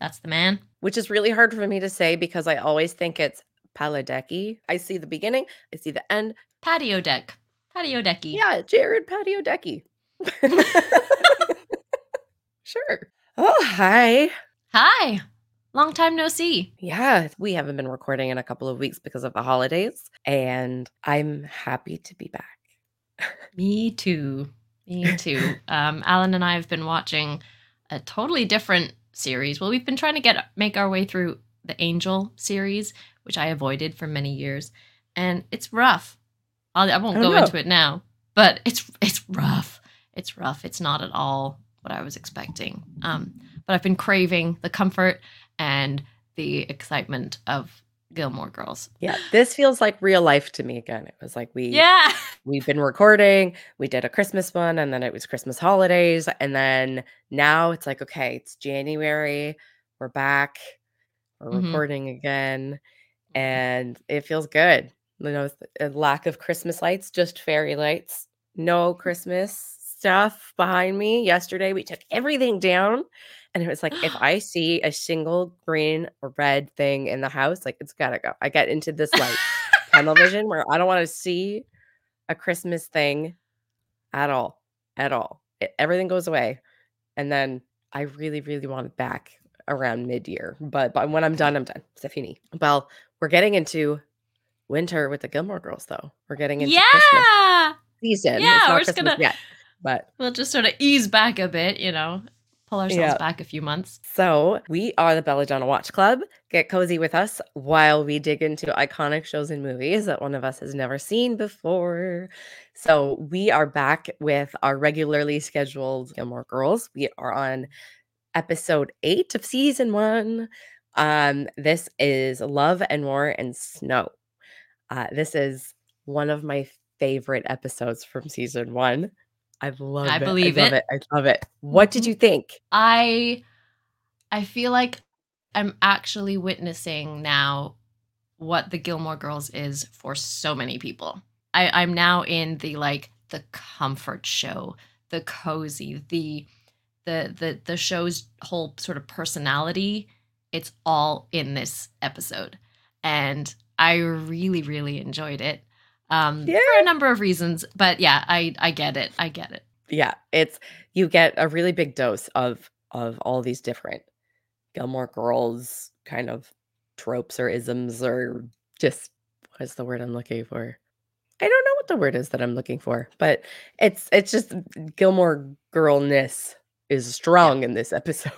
That's the man. which is really hard for me to say because I always think it's Paladecki. I see the beginning, I see the end. Patio deck. Patio decky. Yeah, Jared Patio decky. sure. Oh, hi. Hi. Long time no see. Yeah, we haven't been recording in a couple of weeks because of the holidays, and I'm happy to be back. Me too. Me too. um, Alan and I have been watching a totally different series. Well, we've been trying to get make our way through the Angel series, which I avoided for many years, and it's rough. I'll, I won't Oh, go no. into it now, but it's it's rough. It's rough. It's not at all what I was expecting. Um, but I've been craving the comfort and the excitement of Gilmore Girls. Yeah, this feels like real life to me again. It was like we Yeah. we've been recording, we did a Christmas one, and then it was Christmas holidays, and then now it's like okay, it's January, we're back, we're Mhm. recording again, and it feels good. You know, a lack of Christmas lights, just fairy lights, no Christmas stuff behind me. Yesterday we took everything down. And it was like, if I see a single green or red thing in the house, like it's gotta go. I get into this like tunnel vision where I don't want to see a Christmas thing at all, at all. It, everything goes away, and then I really, really want it back around mid-year. But but when I'm done, I'm done. Fini. Well, we're getting into winter with the Gilmore Girls, though. We're getting into Christmas yeah. season. Yeah, we're just gonna- yet, but We'll just sort of ease back a bit, you know, pull ourselves Yeah. back a few months. So we are the Belladonna Watch Club. Get cozy with us while we dig into iconic shows and movies that one of us has never seen before. So we are back with our regularly scheduled Gilmore Girls. We are on episode eight of season one. Um, this is Love and War and Snow. Uh, this is one of my favorite episodes from season one. I love I it. believe I love it. it. I love it. What did Mhm. you think? I I feel like I'm actually witnessing now what the Gilmore Girls is for so many people. I, I'm now in the like the comfort show, the cozy, the the the the show's whole sort of personality. It's all in this episode. And I really, really enjoyed it. Um for a number of reasons. But yeah, I I get it. I get it. Yeah, it's you get a really big dose of of all these different Gilmore Girls kind of tropes or isms or just what's the word I'm looking for? I don't know what the word is that I'm looking for, but it's it's just Gilmore girlness is strong in this episode.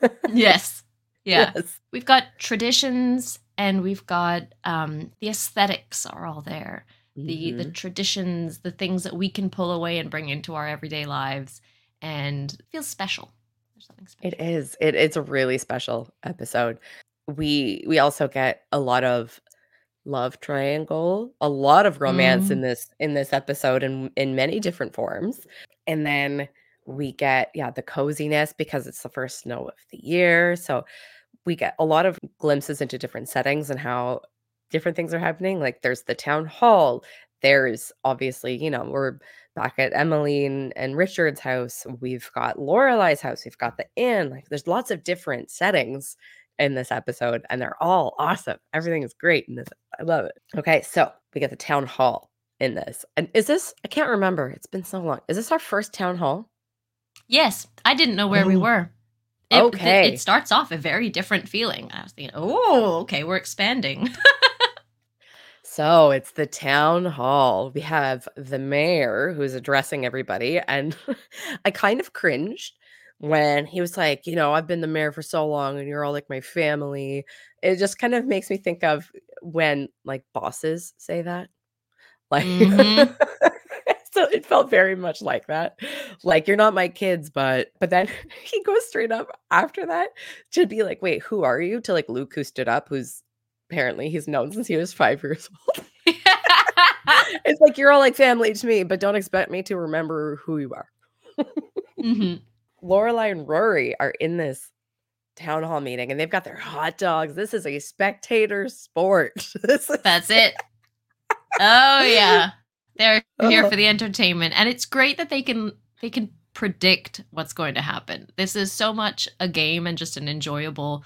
Yes. Yeah. Yes. we've got traditions and we've got um the aesthetics are all there the the Mhm. traditions the things that we can pull away and bring into our everyday lives and feels special there's something special It is. It, it's a really special episode. We we also get a lot of love triangle, a lot of romance in this in this episode in in many different forms. And then we get yeah, the coziness because it's the first snow of the year. So we get a lot of glimpses into different settings and how different things are happening. Like there's the town hall. There's obviously, you know, we're back at Emily and, and Richard's house. We've got Lorelai's house. We've got the inn. Like there's lots of different settings in this episode, and they're all awesome. Everything is great in this. I love it. Okay, so we get the town hall in this. And is this I can't remember. It's been so long. Is this our first town hall? yes i didn't know where we Oh, were it, okay. it starts off a very different feeling i was thinking oh okay we're expanding So it's the town hall. We have the mayor who's addressing everybody. And I kind of cringed when he was like, you know, I've been the mayor for so long and you're all like my family. It just kind of makes me think of when like bosses say that. Like, Mhm. so it felt very much like that. Like, you're not my kids, but, but then he goes straight up after that to be like, wait, who are you? To like Luke, who stood up, who's apparently he's known since he was five years old. it's like you're all like family to me, but don't expect me to remember who you are. Mhm. Lorelai and Rory are in this town hall meeting and they've got their hot dogs. This is a spectator sport. That's it. Oh yeah. They're here Uh-huh. for the entertainment. And it's great that they can they can predict what's going to happen. This is so much a game and just an enjoyable,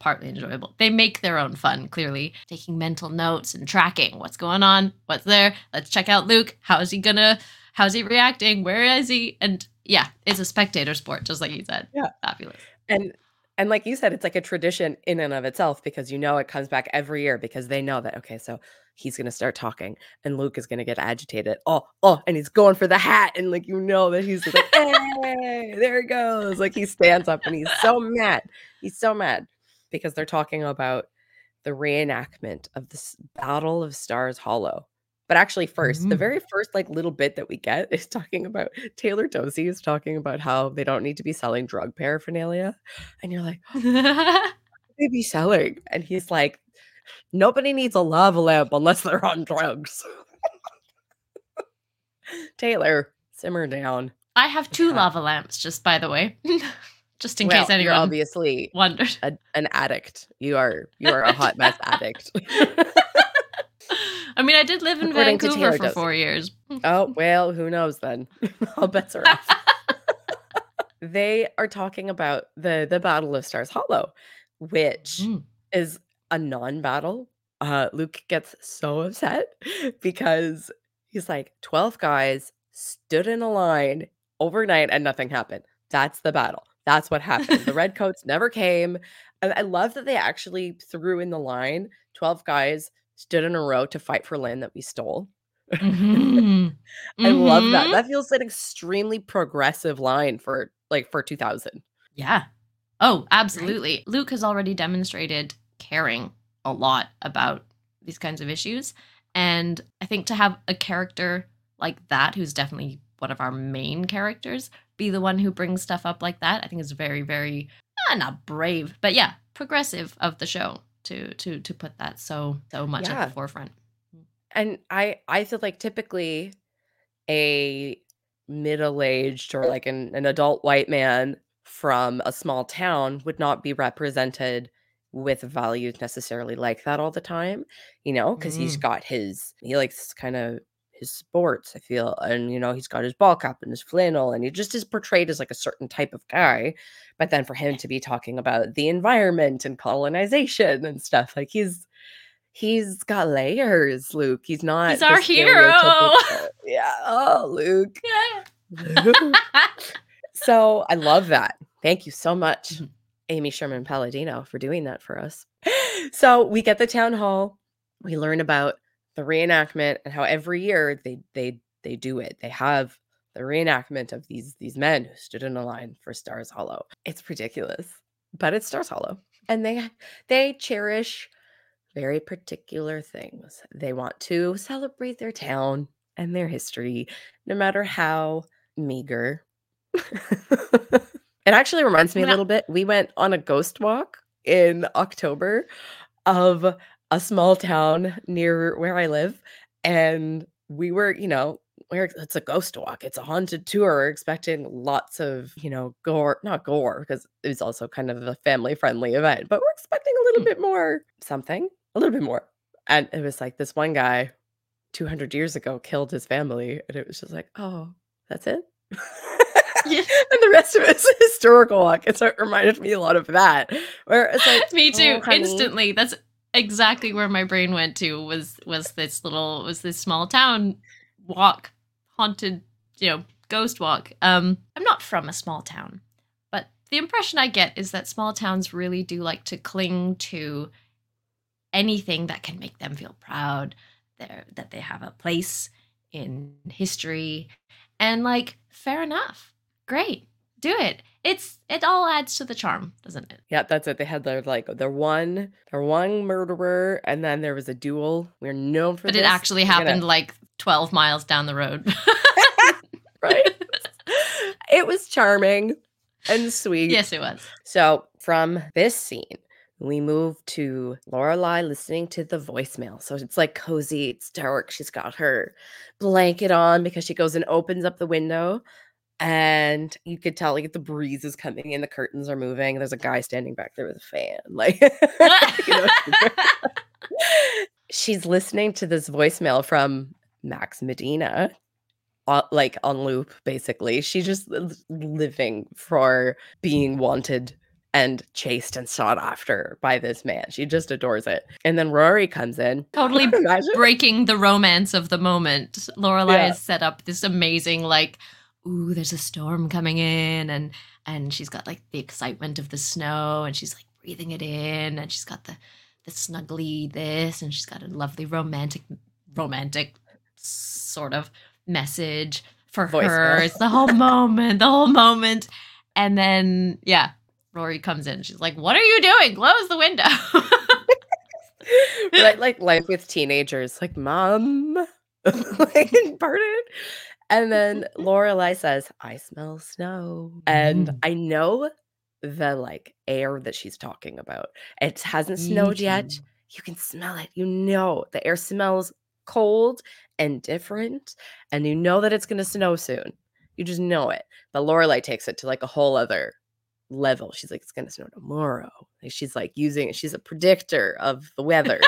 partly enjoyable. They make their own fun, clearly. Taking mental notes and tracking what's going on, what's there. Let's check out Luke. How is he gonna how's he reacting? Where is he? And yeah, it's a spectator sport, just like you said. Yeah. Fabulous. And and like you said, it's like a tradition in and of itself because you know it comes back every year because they know that okay, so he's gonna start talking and Luke is gonna get agitated. Oh, oh, and he's going for the hat, and like you know that he's like, hey, there he goes. Like he stands up and he's so mad. He's so mad because they're talking about the reenactment of the Battle of Stars Hollow. But actually, 1st the Mm. very first like little bit that we get is talking about Taylor Dosey is talking about how they don't need to be selling drug paraphernalia, and you're like, they be selling? And he's like, nobody needs a lava lamp unless they're on drugs. Taylor, simmer down. I have two Yeah. lava lamps, just by the way. just in well, case anyone obviously wondered. a, an addict. You are you are a hot mess addict. I mean, I did live in According Vancouver for four years. oh well, who knows then? All bets are off. they are talking about the the Battle of Stars Hollow, which Mm. is a non-battle. Uh, Luke gets so upset because he's like, 12 guys stood in a line overnight and nothing happened. That's the battle. That's what happened. The redcoats never came. And I love that they actually threw in the line 12 guys stood in a row to fight for land that we stole. Mhm. I love that. Mhm. That feels like an extremely progressive line for like for 2000. Yeah. Oh, absolutely. Luke has already demonstrated caring a lot about these kinds of issues. And I think to have a character like that, who's definitely one of our main characters, be the one who brings stuff up like that, I think it's very, very uh, not brave, but yeah, progressive of the show to to to put that so so much at the forefront. And I I feel like typically a middle-aged or like an, an adult white man from a small town would not be represented with values necessarily like that all the time, you know, because he's got his he likes kind of his sports, I feel, and you know, he's got his ball cap and his flannel, and he just is portrayed as like a certain type of guy. But then for him to be talking about the environment and colonization and stuff, like he's He's got layers, Luke. He's not He's our hero. Yeah. Oh, Luke. Luke. so I love that. Thank you so much, Mhm. Amy Sherman Palladino, for doing that for us. So we get the town hall. We learn about the reenactment and how every year they they they do it. They have the reenactment of these these men who stood in a line for Stars Hollow. It's ridiculous, but it's Stars Hollow, and they they cherish very particular things. They want to celebrate their town and their history, no matter how meager. it actually reminds me a little bit. We went on a ghost walk in October of a small town near where I live. And we were, you know, we're, it's a ghost walk. It's a haunted tour. We're expecting lots of, you know, gore, not gore, because it was also kind of a family friendly event, but we're expecting a little Hmm. bit more something, a little bit more. And it was like this one guy 200 years ago killed his family. And it was just like, oh, that's it? Yeah. and the rest of it's a historical walk. And so it reminded me a lot of that. Where it's like, Me too. "Oh. Instantly. That's exactly where my brain went to was was this little was this small town walk, haunted, you know, ghost walk. Um I'm not from a small town, but the impression I get is that small towns really do like to cling to anything that can make them feel proud, there that they have a place in history and like fair enough. Great. Do it. It's it all adds to the charm, doesn't it? Yeah, that's it. They had their like their one their one murderer, and then there was a duel. We're known for But this. it actually We're gonna- happened like 12 miles down the road. right? it was charming and sweet. yes, it was. So from this scene, we move to Lorelai listening to the voicemail. So it's like cozy, it's dark. She's got her blanket on because she goes and opens up the window. And you could tell like the breeze is coming in, the curtains are moving. There's a guy standing back there with a fan. Like she's listening to this voicemail from Max Medina. uh, like on loop basically. She's just living for being wanted and chased and sought after by this man. She just adores it. And then Rory comes in. Totally breaking the romance of the moment. Lorelai yeah. has set up this amazing like ooh, there's a storm coming in and and she's got like the excitement of the snow and she's like breathing it in and she's got the the snuggly this and she's got a lovely romantic romantic sort of message for Voice her. It's the whole moment, the whole moment. And then yeah, Rory comes in. She's like, "What are you doing? Close the window." right, like life with teenagers, like mom, like pardon. And then Lorelai says, "I smell snow," and mm. I know the like air that she's talking about. It hasn't snowed yet. You can smell it. You know the air smells cold and different, and you know that it's going to snow soon. You just know it. But Lorelai takes it to like a whole other level. She's like, it's gonna snow tomorrow. Like she's like using she's a predictor of the weather,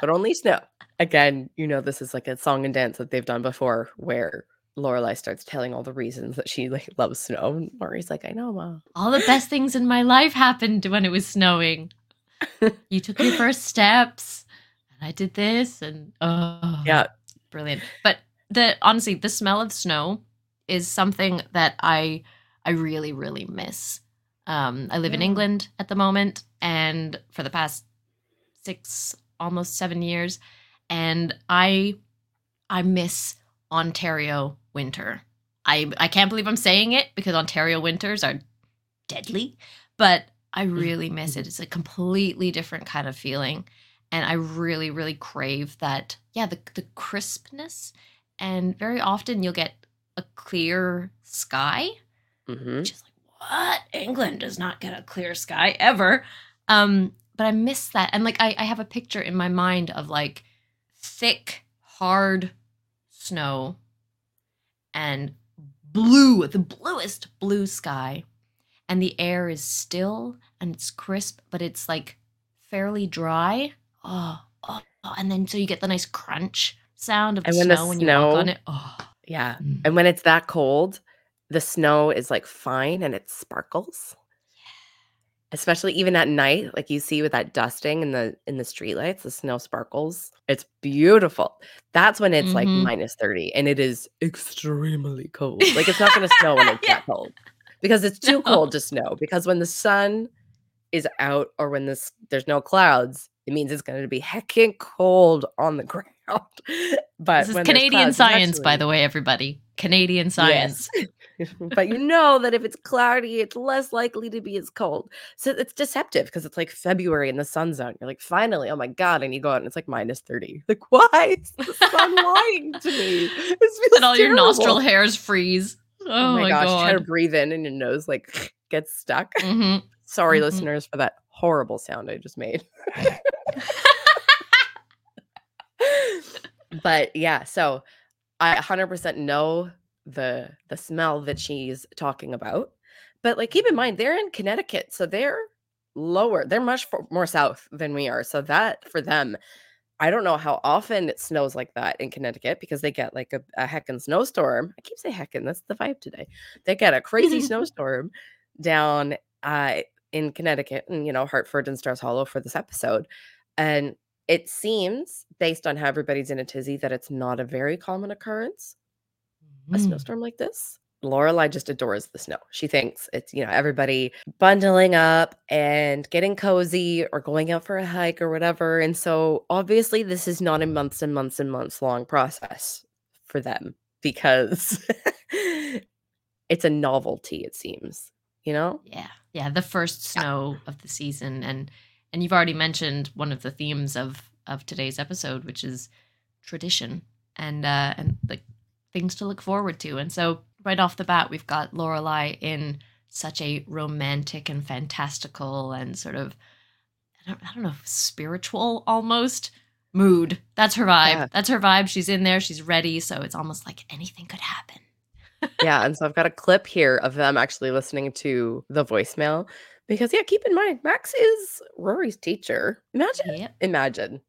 but only snow. Again, you know, this is like a song and dance that they've done before where Lorelai starts telling all the reasons that she like loves snow. And Rory's like, I know, mom. All the best things in my life happened when it was snowing. you took your first steps, and I did this, and oh yeah, brilliant. But the honestly, the smell of snow is something that I I really, really miss. Um, I live yeah. in England at the moment, and for the past six, almost seven years, and I, I miss Ontario winter. I I can't believe I'm saying it because Ontario winters are deadly, but I really miss it. It's a completely different kind of feeling, and I really, really crave that. Yeah, the the crispness, and very often you'll get a clear sky, mm-hmm. which is like what? England does not get a clear sky ever. Um, but I miss that. And like I, I have a picture in my mind of like thick, hard snow and blue, the bluest blue sky. And the air is still and it's crisp, but it's like fairly dry. Oh, oh, oh. and then so you get the nice crunch sound of the and when snow the when snow, you walk on it. Oh. Yeah. Mm. And when it's that cold, the snow is like fine and it sparkles. Especially even at night, like you see with that dusting in the in the streetlights, the snow sparkles. It's beautiful. That's when it's like Mhm. 30 and it is extremely cold. Like it's not gonna snow when it's Yeah. that cold because it's too No. cold to snow. Because when the sun is out or when this there's no clouds, it means it's gonna be heckin' cold on the ground. But This is Canadian science, by the way, everybody. Canadian science. Yes. but you know that if it's cloudy, it's less likely to be as cold. So it's deceptive because it's like February in the sun's out. You're like, finally, oh my God. And you go out and it's like minus 30. Like, why is the sun lying to me? and all terrible. your nostril hairs freeze. Oh, oh my, my, gosh. God. Try to breathe in and your nose like gets stuck. Mm-hmm. Sorry, mm-hmm. listeners, for that horrible sound I just made. But yeah, so I 100% know the the smell that she's talking about. But like keep in mind they're in Connecticut, so they're lower. They're much more south than we are. So that for them, I don't know how often it snows like that in Connecticut because they get like a, a heckin' snowstorm. I keep saying heckin', that's the vibe today. They get a crazy snowstorm down uh, in Connecticut and, you know, Hartford and Stars Hollow for this episode. And it seems, based on how everybody's in a tizzy, that it's not a very common occurrence a mm. snowstorm like this. Lorelai just adores the snow. She thinks it's, you know, everybody bundling up and getting cozy or going out for a hike or whatever. And so obviously this is not a months and months and months long process for them because it's a novelty, it seems, you know? Yeah. Yeah. The first snow yeah. of the season. And and you've already mentioned one of the themes of of today's episode, which is tradition and uh and like things to look forward to. And so right off the bat, we've got Lorelai in such a romantic and fantastical and sort of I don't, I don't know spiritual almost mood. That's her vibe. Yeah. That's her vibe. She's in there. She's ready. So it's almost like anything could happen. yeah, and so I've got a clip here of them actually listening to the voicemail because yeah, keep in mind Max is Rory's teacher. Imagine, yep. imagine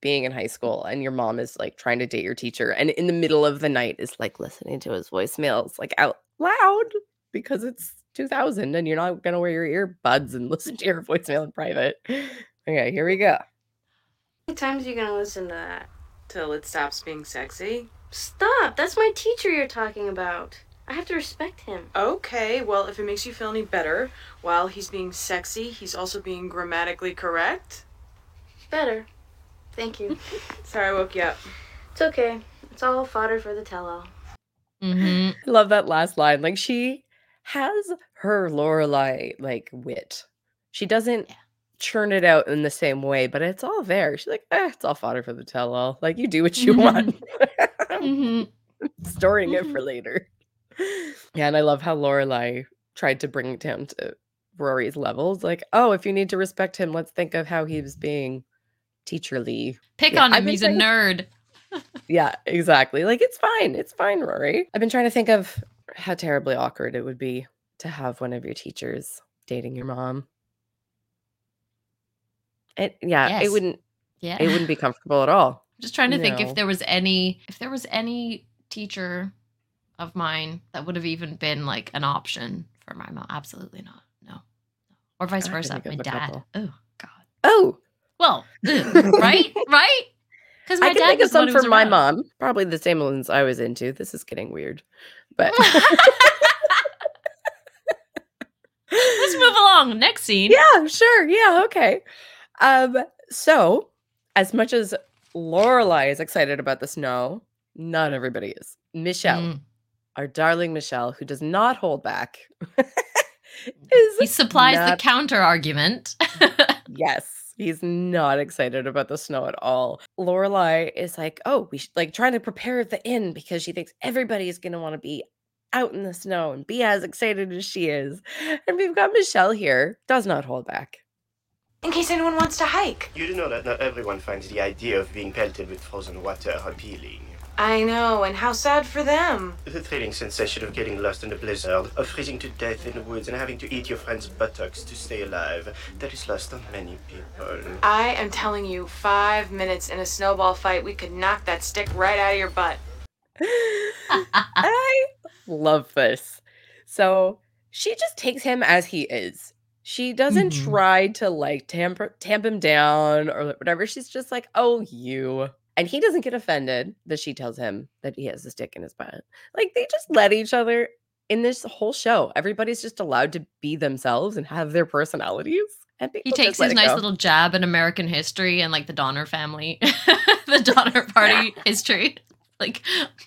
being in high mm. school and your mom is like trying to date your teacher and in the middle of the night is like listening to his voicemails like out loud because it's 2000 and you're not going to wear your earbuds and listen to your voicemail in private. Okay, here we go. How many times are you gonna listen to that? Till it stops being sexy? Stop! That's my teacher you're talking about. I have to respect him. Okay, well, if it makes you feel any better, while he's being sexy, he's also being grammatically correct. Better. Thank you. Sorry I woke you up. it's okay. It's all fodder for the tell-all. Mm-hmm. I love that last line. Like she has her Lorelai like wit. She doesn't Yeah. churn it out in the same way, but it's all there. She's like, eh, it's all fodder for the tell-all. Like you do what you want. hmm Storing it for later. Yeah, and I love how Lorelai tried to bring it down to Rory's levels. Like, oh, if you need to respect him, let's think of how he was being teacherly. Pick Yeah, on him. He's a nerd. Yeah, exactly. Like it's fine. It's fine, Rory. I've been trying to think of how terribly awkward it would be to have one of your teachers dating your mom. It yeah, Yes. it wouldn't Yeah. it wouldn't be comfortable at all. I'm just trying to think if there was any if there was any teacher of mine that would have even been like an option for my mom. Absolutely not. No. Or vice can versa. My dad. Oh God. Oh, Well, ugh, right? Right? Because my I can dad think of was the one some for my around. mom. Probably the same ones I was into. This is getting weird. But Let's move along. Next scene. yeah, sure. Yeah, okay. Um, so as much as Lorelai is excited about the snow, not everybody is. Michelle, Mm. Our darling Michelle, who does not hold back, mm. is He supplies the counter argument. yes, he's not excited about the snow at all. Lorelai is like, oh, we should like trying to prepare the inn because she thinks everybody is gonna want to be out in the snow and be as excited as she is. And we've got Michelle here, does not hold back. In case anyone wants to hike. You do know that not everyone finds the idea of being pelted with frozen water appealing. I know, and how sad for them. The thrilling sensation of getting lost in a blizzard, of freezing to death in the woods and having to eat your friend's buttocks to stay alive, that is lost on many people. I am telling you, five minutes in a snowball fight, we could knock that stick right out of your butt. I love this. So she just takes him as he is. She doesn't Mhm. try to like tamp tamp him down or whatever. She's just like, "Oh, you." And he doesn't get offended that she tells him that he has a stick in his butt. Like they just let each other in this whole show. Everybody's just allowed to be themselves and have their personalities. And he takes his nice go. little jab at American history and like the Donner family, the Donner Party history. Like,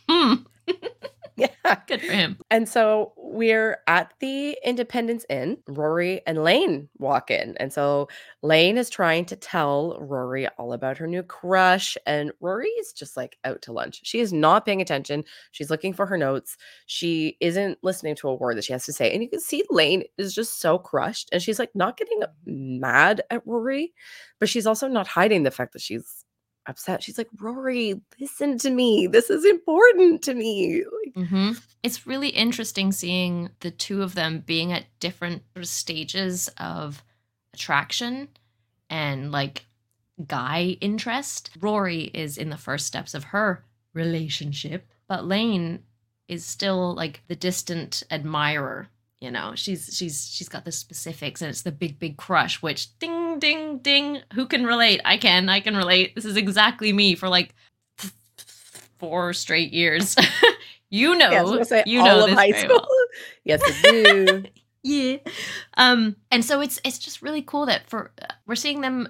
hmm, Yeah. good for him. And so we're at the Independence Inn. Rory and Lane walk in. And so Lane is trying to tell Rory all about her new crush. And Rory is just like out to lunch. She is not paying attention. She's looking for her notes. She isn't listening to a word that she has to say. And you can see Lane is just so crushed. And she's like not getting mm-hmm. mad at Rory, but she's also not hiding the fact that she's upset. She's like, Rory, listen to me. This is important to me. Like, hmm It's really interesting seeing the two of them being at different stages of attraction and like guy interest. Rory is in the first steps of her relationship, but Lane is still like the distant admirer. You know, she's she's she's got the specifics and it's the big big crush. Which ding ding ding, who can relate? I can, I can relate. This is exactly me for like four straight years. you know, Yeah, I was say you all know of this high school. well. yes, I do. Yeah. Um and so it's it's just really cool that for uh, we're seeing them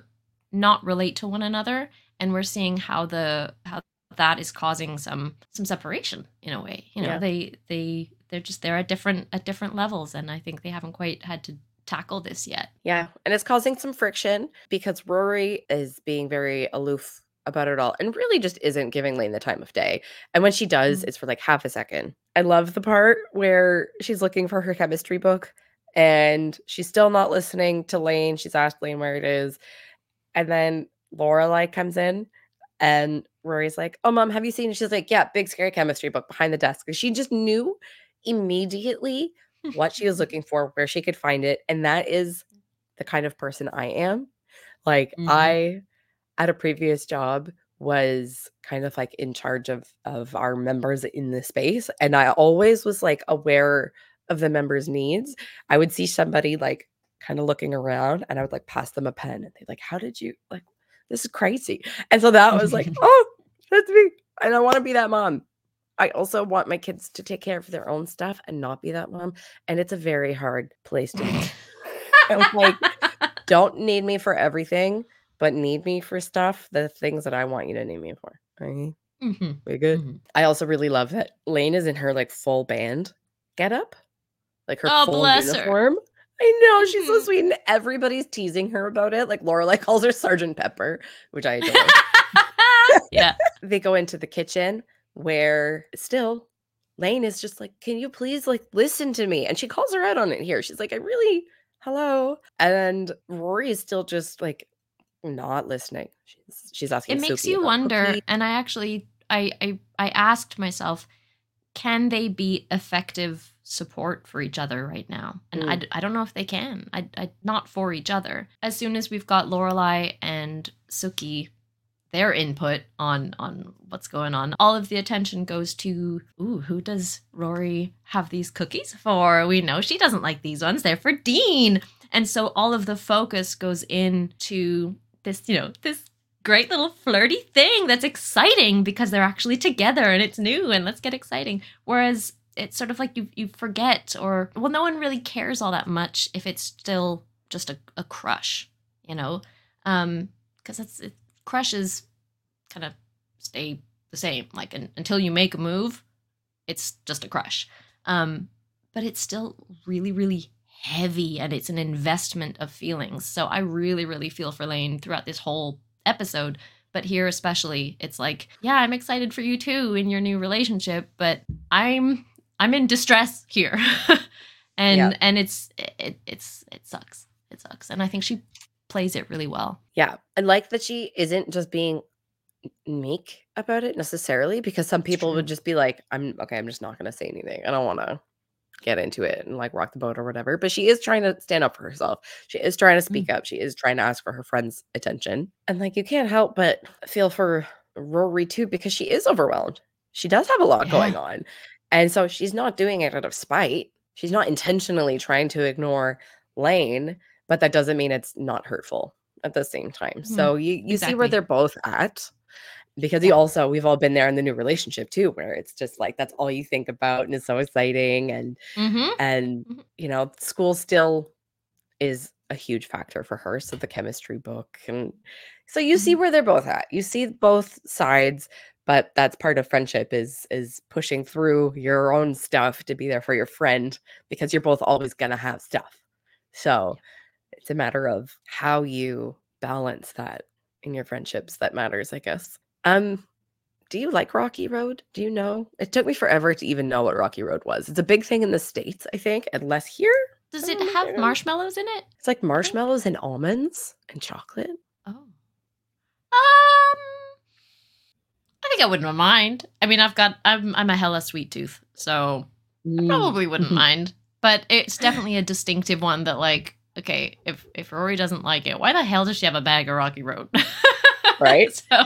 not relate to one another and we're seeing how the how that is causing some some separation in a way. You know, Yeah. they they they're just they're at different at different levels and I think they haven't quite had to tackle this yet. yeah, and it's causing some friction because Rory is being very aloof about it all and really just isn't giving Lane the time of day. And when she does, Mm. it's for like half a second. I love the part where she's looking for her chemistry book and she's still not listening to Lane. She's asked Lane where it is. And then Lorelai comes in and Rory's like, Oh, mom, have you seen? it?" She's like, Yeah, big scary chemistry book behind the desk. She just knew immediately what she was looking for, where she could find it. And that is the kind of person I am. Like Mhm. I at a previous job was kind of like in charge of of our members in the space and I always was like aware of the members' needs. I would see somebody like kind of looking around and I would like pass them a pen and they'd like, How did you like this is crazy? And so that was like, Oh, that's me. And I want to be that mom. I also want my kids to take care of their own stuff and not be that mom. And it's a very hard place to be. I'm like, don't need me for everything, but need me for stuff, the things that I want you to need me for. Right? Mhm, We good? mhm. I also really love that Lane is in her like full band get up, like her Oh, full bless her. uniform. I know she's so Mhm. sweet, and everybody's teasing her about it. Like Lorelai calls her Sergeant Pepper, which I adore. yeah. they go into the kitchen where still Lane is just like, Can you please like listen to me? And she calls her out on it here. She's like, I really, hello. And Rory is still just like not listening. She's she's asking. it makes Sophie you wonder and i actually I, I i asked myself can they be effective support for each other right now and I, mm. I don't know if they can I, I not for each other as soon as we've got lorelai and Sookie their input on on what's going on. All of the attention goes to ooh who does rory have these cookies for? We know she doesn't like these ones. They're for dean. And so all of the focus goes into this you know this great little flirty thing that's exciting because they're actually together and it's new and let's get exciting. Whereas it's sort of like you you forget or well, no one really cares all that much if it's still just a, a crush, you know, um, because it's it, crushes kind of stay the same. Like un, until you make a move, it's just a crush. Um, but it's still really really heavy and it's an investment of feelings. So I really really feel for Lane throughout this whole episode but here especially it's like yeah i'm excited for you too in your new relationship but i'm i'm in distress here and Yeah. and it's it, it's it sucks it sucks and i think she plays it really well Yeah. I like that she isn't just being meek about it necessarily because some people would just be like, I'm okay, I'm just not going to say anything. I don't want to get into it and like rock the boat or whatever. But she is trying to stand up for herself. She is trying to mm. speak up. She is trying to ask for her friends' attention. And like, you can't help but feel for Rory too because she is overwhelmed. She does have a lot going on. And so she's not doing it out of spite. She's not intentionally trying to ignore Lane, but that doesn't mean it's not hurtful at the same time. Mhm. So you you see where they're both at because you also we've all been there in the new relationship too where it's just like that's all you think about and it's so exciting and mm-hmm. and Mhm. you know school still is a huge factor for her so the chemistry book and so you see Mhm. where they're both at you see both sides but that's part of friendship is is pushing through your own stuff to be there for your friend because you're both always going to have stuff so it's a matter of how you balance that in your friendships that matters i guess. Um do you like rocky road? Do you know? It took me forever to even know what rocky road was. It's a big thing in the states i think and less here? Does it have God. marshmallows in it? It's like marshmallows and almonds and chocolate. Oh. Um i think i wouldn't mind. I mean i've got i'm i'm a hella sweet tooth so Mm. probably wouldn't mind but it's definitely a distinctive one that like okay if if rory doesn't like it why the hell does she have a bag of rocky road? Right? so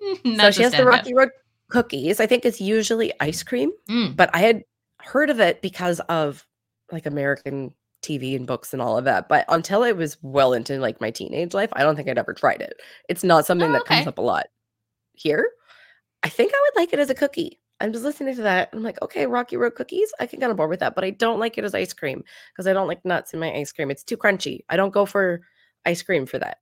so she has the rocky road cookies. I think it's usually ice cream mm, but i had heard of it because of like american tv and books and all of that but until i was well into like my teenage life i don't think i'd ever tried it. It's not something Oh, that comes up a lot here. I think i would like it as a cookie i'm just listening to that i'm like okay rocky road cookies? I can get on board with that but i don't like it as ice cream because i don't like nuts in my ice cream it's too crunchy i don't go for ice cream for that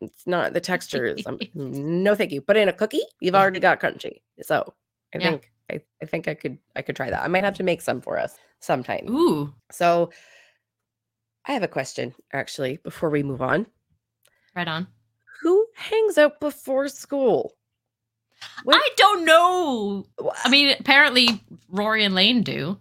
it's not the texture is um, no thank you but in a cookie you've already got crunchy so i Yeah. think I, I think i could i could try that i might have to make some for us sometime. Ooh. So i have a question actually before we move on. Right on. Who hangs out before school What- i don't know. I mean apparently rory and lane do.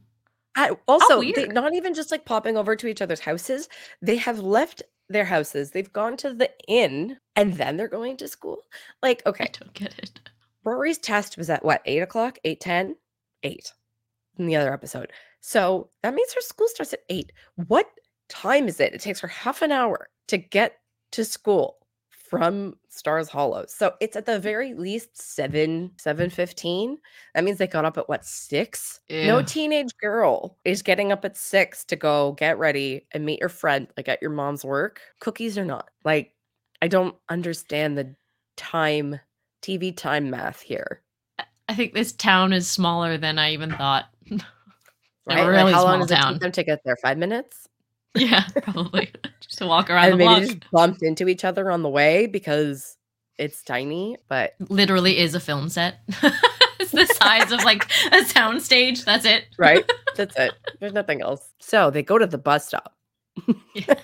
I, also oh, they, not even just like popping over to each other's houses. They have left their houses. They've gone to the inn and then they're going to school. Like okay, i don't get it. Rory's test was at what, eight o'clock, eight ten, eight in the other episode. So that means her school starts at eight. What time is it? It takes her half an hour to get to school from Stars Hollow. So it's at the mm. very least 7 7:15. That means they got up at what 6? No teenage girl is getting up at 6 to go get ready and meet your friend like at your mom's work. Cookies or not. Like I don't understand the time TV time math here. I think this town is smaller than I even thought. Right? Like, really how long does it town. take them to get there? 5 minutes? yeah, probably just to walk around and the maybe block. they just bumped into each other on the way because it's tiny, but Literally is a film set. it's the size of like a sound stage. That's it. right? That's it. There's nothing else. So they go to the bus stop. Yeah.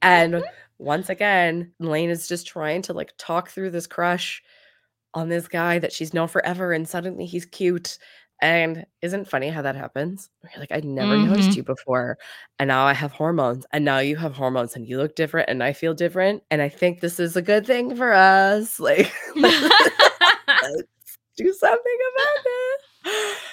and once again, Lane is just trying to like talk through this crush on this guy that she's known forever, and suddenly he's cute. And isn't funny how that happens? You're like, I never noticed you before. And now I have hormones. And now you have hormones and you look different and I feel different. And I think this is a good thing for us. Like, do something about it.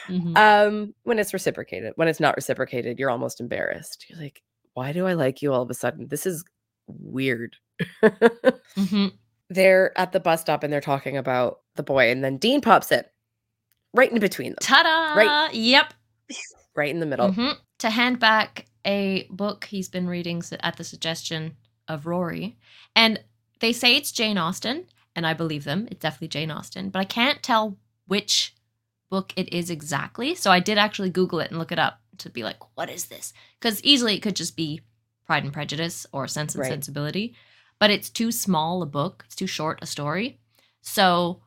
Mhm. Um, when it's reciprocated, when it's not reciprocated, you're almost embarrassed. You're like, why do I like you all of a sudden? This is weird. Mhm. they're at the bus stop and they're talking about the boy, and then Dean pops in right in between them, Ta-da! Right. Yep. right in the middle. Mhm. To hand back a book he's been reading at the suggestion of Rory. And they say it's Jane Austen, and I believe them. It's definitely Jane Austen, but I can't tell which book it is exactly. So I did actually Google it and look it up to be like, what is this? Because easily it could just be Pride and Prejudice or Sense and Right. Sensibility, but it's too small a book, it's too short a story. So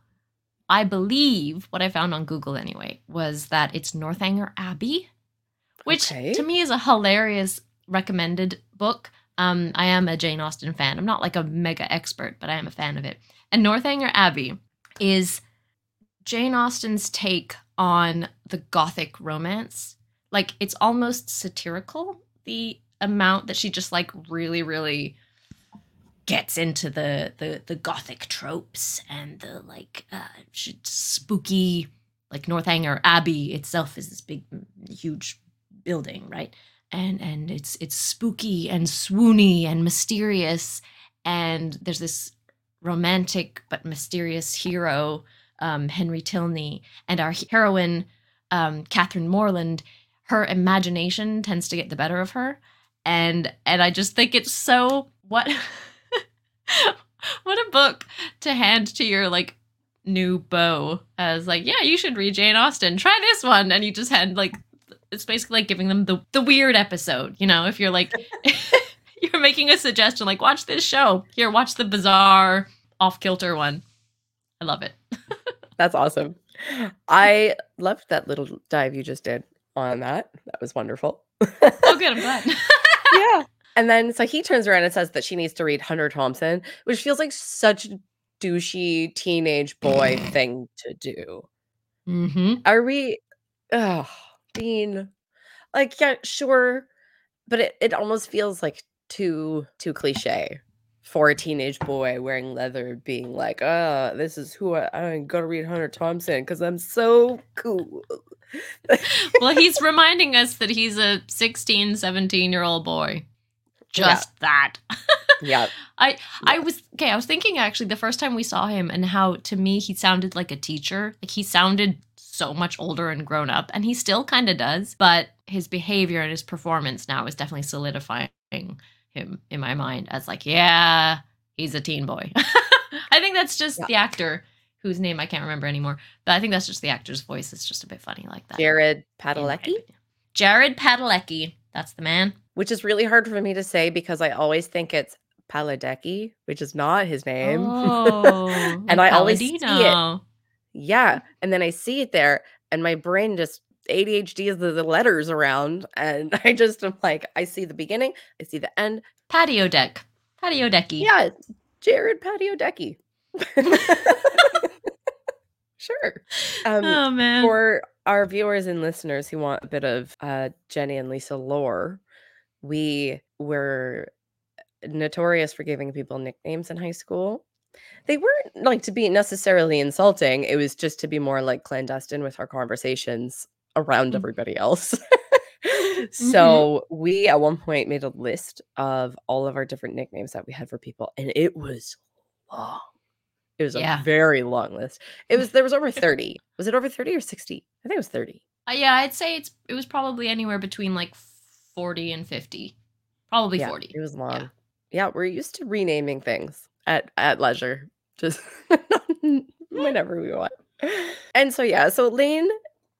I believe what I found on Google anyway was that it's Northanger Abbey, which Okay. to me is a hilarious recommended book. Um, I am a Jane Austen fan. I'm not like a mega expert, but I am a fan of it. And Northanger Abbey is Jane Austen's take on the gothic romance. Like it's almost satirical, the amount that she just like really, really gets into the the the gothic tropes and the like uh spooky like Northanger Abbey itself is this big huge building right? And and it's it's spooky and swoony and mysterious. And there's this romantic but mysterious hero um Henry Tilney. And our heroine um Catherine Morland her imagination tends to get the better of her. And and I just think it's so what what a book to hand to your like new beau as like yeah you should read Jane Austen try this one and you just hand like it's basically like giving them the the weird episode you know if you're like you're making a suggestion like watch this show here watch the bizarre off kilter one I love it That's awesome. I loved that little dive you just did on that. That was wonderful. oh good I'm glad yeah. And then so he turns around and says that she needs to read Hunter Thompson, which feels like such a douchey teenage boy thing to do. mm-hmm Are we oh Dean? Like, yeah, sure. But it, it almost feels like too too cliche for a teenage boy wearing leather being like, uh, this is who I, I'm gonna read Hunter Thompson because I'm so cool. well he's reminding us that he's a 16 17 year old boy just that yeah. I I was okay. I was thinking actually the first time we saw him and how to me he sounded like a teacher. Like he sounded so much older and grown up, and he still kind of does. But his behavior and his performance now is definitely solidifying him in my mind as like, yeah, he's a teen boy. I think that's just Yeah. the actor whose name I can't remember anymore. But I think that's just the actor's voice. It's just a bit funny like that. Jared Padalecki. Jared Padalecki. That's the man. which is really hard for me to say because I always think it's Paladecki, which is not his name. Oh, And like I always see it. Yeah. And then I see it there, and my brain just ADHD is the, the letters around. And I just am like, I see the beginning, I see the end. Patio deck. Patio decky. Yeah, Jared Patio Decky. sure. Um, oh man. for our viewers and listeners who want a bit of uh, Jenny and Lisa lore, we were notorious for giving people nicknames in high school. They weren't like to be necessarily insulting. It was just to be more like clandestine with our conversations around Mm. everybody else. so we at one point made a list of all of our different nicknames that we had for people, and it was long. It was Yeah. a very long list. It was there was over 30. Was it over 30 or 60? I think it was 30. Uh, yeah, I'd say it's it was probably anywhere between like 40 and 50. Probably yeah, 40. It was long. Yeah. Yeah. we're used to renaming things at at leisure. Just whenever we want. And so yeah, so Lane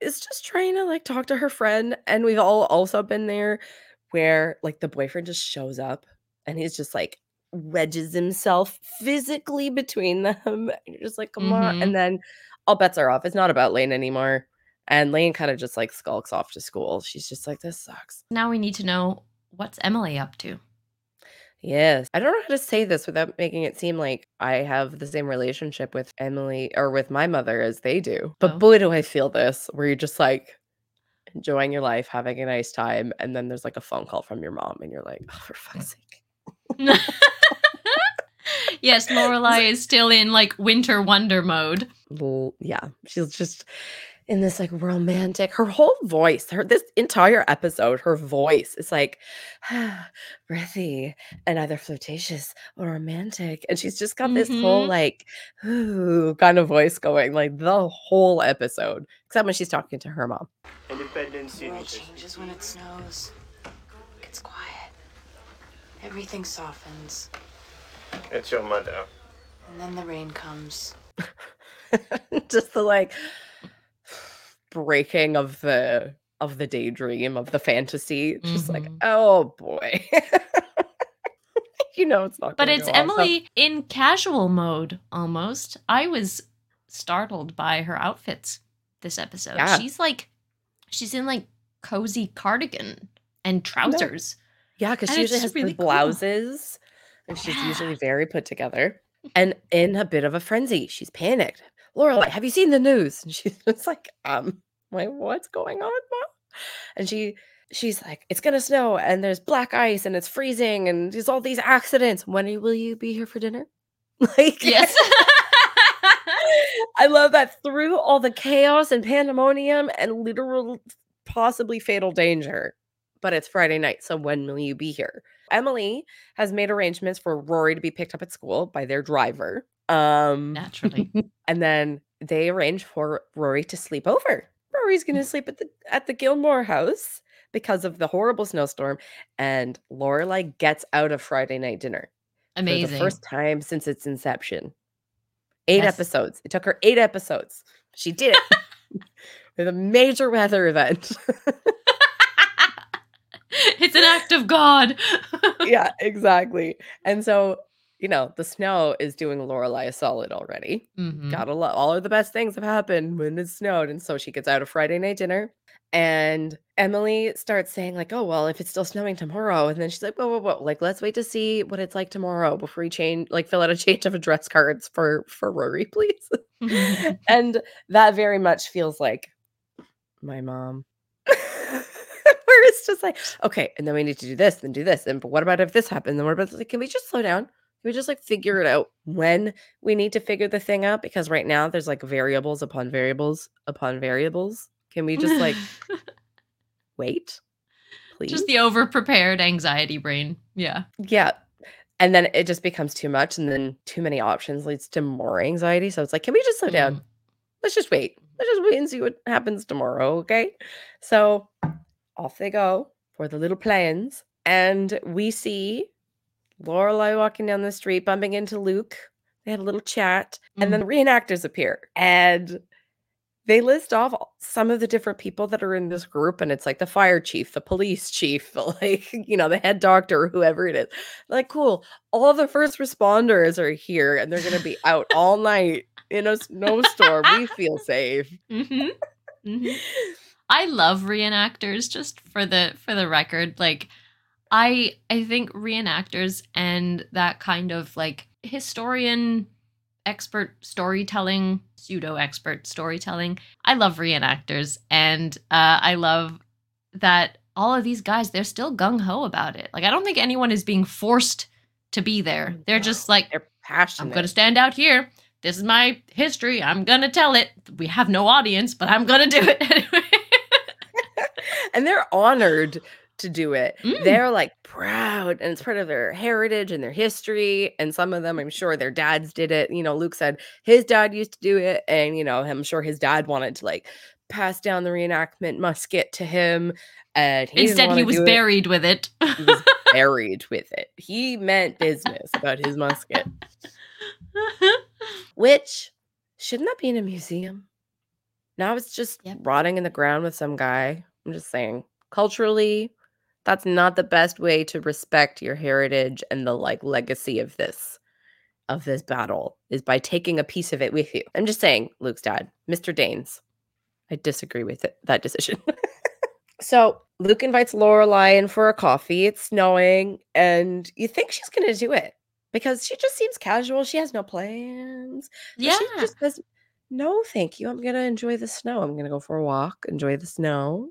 is just trying to like talk to her friend and we've all also been there where like the boyfriend just shows up and he's just like wedges himself physically between them. And you're just like, come on. Mhm. And then all bets are off. It's not about Lane anymore. And Lane kind of just like skulks off to school. She's just like, this sucks. Now we need to know what's Emily up to. Yes. I don't know how to say this without making it seem like I have the same relationship with Emily or with my mother as they do. But Oh. boy, do I feel this where you're just like enjoying your life, having a nice time. And then there's like a phone call from your mom and you're like, oh, for fuck's sake. yes, Lorelai is still in like winter wonder mode. L- Yeah. She's just in this like romantic, her whole voice, her this entire episode, her voice is like breathy and either flirtatious or romantic. And she's just got this whole Mhm. like ooh kind of voice going like the whole episode, except when she's talking to her mom. Independence The world changes when it snows. It's quiet. Everything softens. It's your mother. And then the rain comes. just the like breaking of the of the daydream of the fantasy. Just like, Mhm. oh boy. you know it's not But it's go well. So- Emily in casual mode almost. I was startled by her outfits this episode. Yeah. She's like she's in like cozy cardigan and trousers. Yeah, because she it's usually has really the cool. blouses, and she's Yeah. usually very put together and in a bit of a frenzy. She's panicked. Lorelai, have you seen the news? And she's just like, um, like what's going on, mom? And she she's like, it's gonna snow, and there's black ice, and it's freezing, and there's all these accidents. When will you be here for dinner? Like, Yes. I love that through all the chaos and pandemonium and literal, possibly fatal danger. But it's Friday night, so when will you be here? Emily has made arrangements for Rory to be picked up at school by their driver. Um, Naturally. and then they arrange for Rory to sleep over. Rory's going to sleep at the at the Gilmore house because of the horrible snowstorm, and Lorelai gets out of Friday night dinner for Amazing. the first time since its inception. Eight Yes. episodes. It took her eight episodes. She did it with a major weather event. it's an act of God. yeah, exactly. And so, you know, the snow is doing Lorelai a solid already. Mhm. Gotta love all of the best things have happened when it snowed. And so she gets out of Friday night dinner. And Emily starts saying, like, oh, well, if it's still snowing tomorrow. And then she's like, whoa, whoa, whoa. Like, let's wait to see what it's like tomorrow before we change, like, fill out a change of address cards for for Rory, please. and that very much feels like my mom. Where it's just like, okay, and then we need to do this, then do this. And but what about if this happens? Then what about like, can we just slow down? Can we just like figure it out when we need to figure the thing out? Because right now there's like variables upon variables upon variables. Can we just like wait? Please. just the over prepared anxiety brain. Yeah. Yeah. And then it just becomes too much, and then too many options leads to more anxiety. So it's like, can we just slow down? Mm. Let's just wait. Let's just wait and see what happens tomorrow. Okay. So off they go for the little plans. And we see Lorelai walking down the street, bumping into Luke. They had a little chat, and then the reenactors appear. And they list off some of the different people that are in this group, and it's like the fire chief, the police chief, the, like, you know, the head doctor, whoever it is. Like, cool. All the first responders are here, and they're going to be out all night in a snowstorm. we feel safe. hmm hmm I love reenactors just for the for the record. Like I I think reenactors and that kind of like historian expert storytelling, pseudo expert storytelling. I love reenactors and uh I love that all of these guys they're still gung ho about it. Like I don't think anyone is being forced to be there. They're just like They're passionate. I'm going to stand out here. This is my history. I'm going to tell it. We have no audience, but I'm going to do it. and they're honored to do it. Mm. They're like proud and it's part of their heritage and their history. And some of them, I'm sure their dads did it. You know, Luke said his dad used to do it. And, you know, I'm sure his dad wanted to like pass down the reenactment musket to him. And he Instead, he was do it. buried with it. He was buried with it. He meant business about his musket, which shouldn't that be in a museum? Now it's just Yep. rotting in the ground with some guy. I'm just saying, culturally, that's not the best way to respect your heritage and the like legacy of this of this battle is by taking a piece of it with you. I'm just saying, Luke's dad, Mr. Danes. I disagree with it, that decision. so Luke invites Lorelai in for a coffee. It's snowing, and you think she's gonna do it because she just seems casual. She has no plans. Yeah. She just says, No, thank you. I'm going to enjoy the snow. I'm going to go for a walk, enjoy the snow.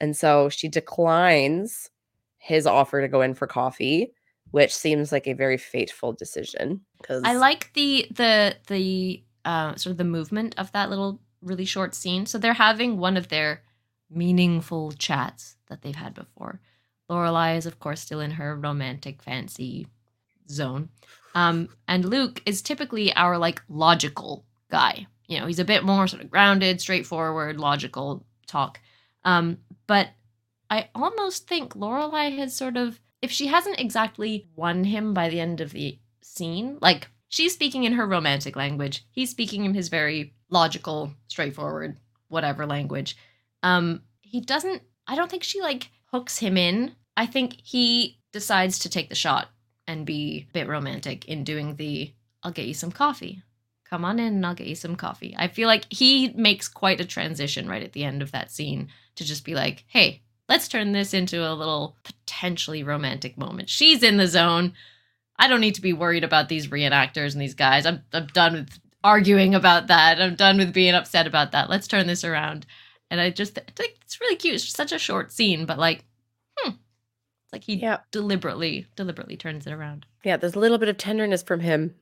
And so she declines his offer to go in for coffee, which seems like a very fateful decision. Because I like the the the uh, sort of the movement of that little really short scene. So they're having one of their meaningful chats that they've had before. Lorelai is of course still in her romantic fancy zone, um, and Luke is typically our like logical guy. You know, he's a bit more sort of grounded, straightforward, logical talk. Um, but I almost think Lorelai has sort of, if she hasn't exactly won him by the end of the scene, like she's speaking in her romantic language, he's speaking in his very logical, straightforward, whatever language. Um, he doesn't. I don't think she like hooks him in. I think he decides to take the shot and be a bit romantic in doing the "I'll get you some coffee." Come on in and I'll get you some coffee. I feel like he makes quite a transition right at the end of that scene to just be like, hey, let's turn this into a little potentially romantic moment. She's in the zone. I don't need to be worried about these reenactors and these guys. I'm, I'm done with arguing about that. I'm done with being upset about that. Let's turn this around. And I just think it's really cute. It's such a short scene, but like, hmm. It's like he Yeah. deliberately, deliberately turns it around. Yeah, there's a little bit of tenderness from him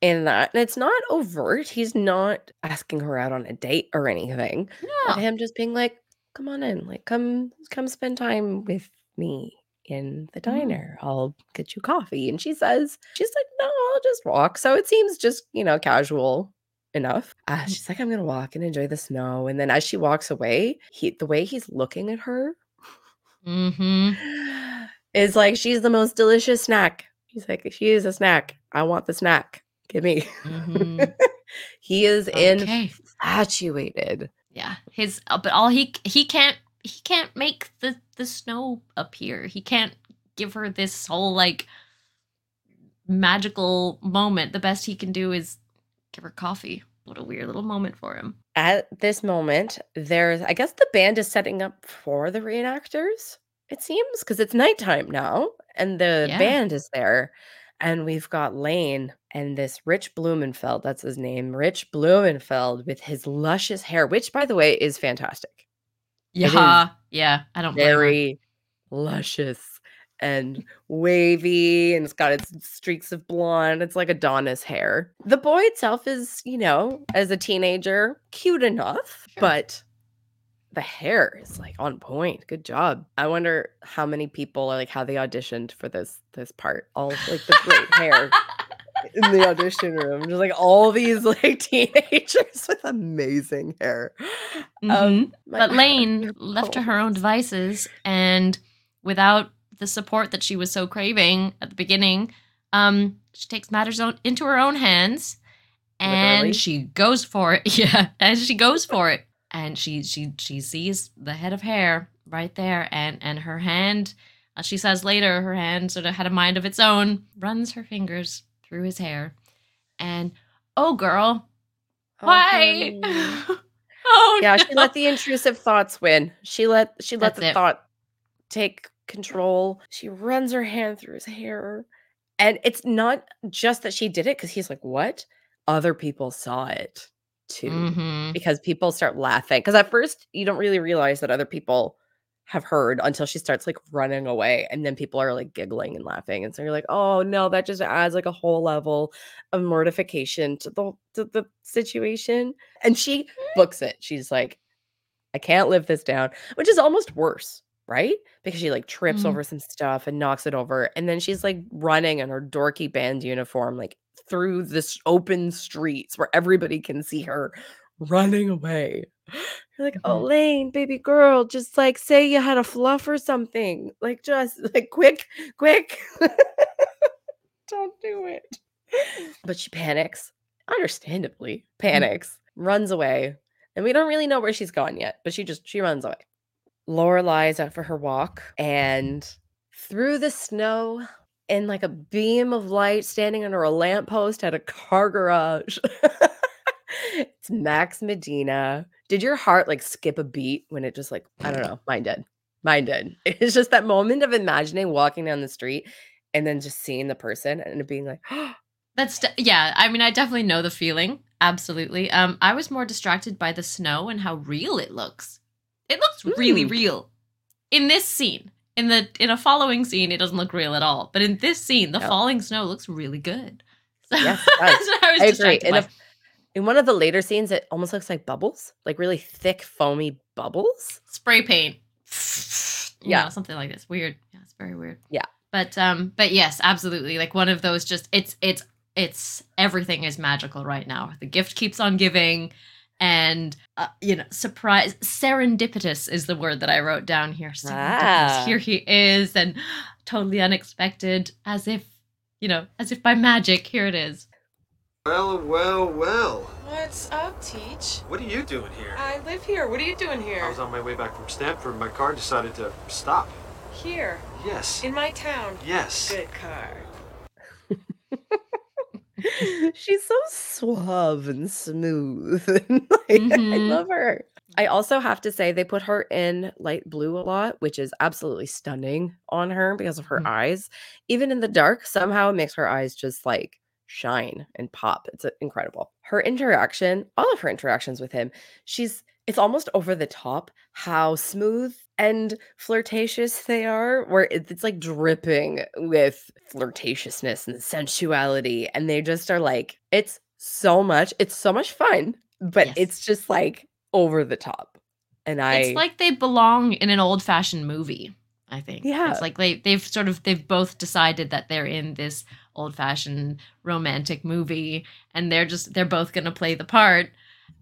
in that. And it's not overt. He's not asking her out on a date or anything. But No. him just being like, come on in, like come come spend time with me in the Mm. diner. I'll get you coffee. And she says, she's like, no, I'll just walk. So it seems just, you know, casual enough. Uh, she's like, I'm gonna walk and enjoy the snow. And then as she walks away, he the way he's looking at her Mm-hmm. is like she's the most delicious snack. He's like, she is a snack. I want the snack. Give me. Mm-hmm. he is Okay. infatuated. Yeah. His uh, but all he he can't he can't make the the snow appear. He can't give her this whole like magical moment. The best he can do is give her coffee. What a weird little moment for him. At this moment, there's, I guess the band is setting up for the reenactors, it seems, because it's nighttime now and the Yeah. band is there. And we've got Lane and this Rich Blumenfeld, that's his name, Rich Blumenfeld with his luscious hair, which, by the way, is fantastic. It is Yeah. Yeah. I don't. Very luscious and wavy, and it's got its streaks of blonde. It's like Adonis hair. The boy itself is, you know, as a teenager, cute enough, Sure. but the hair is like on point. Good job. I wonder how many people are like how they auditioned for this this part. All like the great hair in the audition room. Just like all these like teenagers with amazing hair. Mhm. Um, But Lane, left to her own devices and without the support that she was so craving at the beginning, um, she takes matters on, into her own hands and Literally. she goes for it. Yeah, and she goes for it. And she she she sees the head of hair right there and and her hand as she says later her hand sort of had a mind of its own runs her fingers through his hair and oh girl Oh, why? honey. oh yeah she let the intrusive thoughts win. She let she let That's the it. thought take control. She runs her hand through his hair and it's not just that she did it because he's like what? Other people saw it too Mhm. because people start laughing because at first you don't really realize that other people have heard until she starts like running away and then people are like giggling and laughing and so you're like oh no that just adds like a whole level of mortification to the to the situation and she books it she's like i can't live this down which is almost worse right? Because she like trips Mhm. over some stuff and knocks it over. And then she's like running in her dorky band uniform, like through this open streets where everybody can see her running away. You're like, Mhm. Elaine, baby girl, just like say you had a fluff or something. Like, just like quick, quick. Don't do it. But she panics, understandably, panics, runs away. And we don't really know where she's gone yet, but she just she runs away. Lorelai's out for her walk, and through the snow, in like a beam of light, standing under a lamppost at a car garage. it's Max Medina. Did your heart like skip a beat when it just like I don't know, mine did. Mine did. It's just that moment of imagining walking down the street and then just seeing the person and it being like, That's de- yeah. I mean, I definitely know the feeling. Absolutely. Um, I was more distracted by the snow and how real it looks. It looks really Mm. real in this scene. In the in a following scene, it doesn't look real at all. But in this scene, the falling snow looks really good. So Yes, it does. that's what I was I agree. In, a, in one of the later scenes, it almost looks like bubbles, like really thick, foamy bubbles. spray paint. You Yeah. know, something like this. Weird. Yeah, it's very weird. Yeah. But um, but yes, absolutely. Like one of those just it's it's it's everything is magical right now. The gift keeps on giving. And uh, you know, surprise, serendipitous is the word that I wrote down here. Serendipitous. Ah. Here he is, and totally unexpected, as if you know, as if by magic. Here it is. Well, well, well. What's up, Teach? What are you doing here? I live here. What are you doing here? I was on my way back from Stanford. My car decided to stop. Here, Yes. in my town. Yes. Good car. She's so suave and smooth. and, like, I Mhm. love her. I also have to say they put her in light blue a lot, which is absolutely stunning on her because of her Mm. eyes. Even in the dark, somehow it makes her eyes just like shine and pop. It's uh, incredible. Her interaction, all of her interactions with him, she's it's almost over the top how smooth and flirtatious they are, where it's like dripping with flirtatiousness and sensuality. And they just are like, it's so much, it's so much fun, but Yes. it's just like over the top. And I, it's like they belong in an old fashioned movie i think Yeah. it's like they they've sort of they've both decided that they're in this old fashioned romantic movie and they're just they're both going to play the part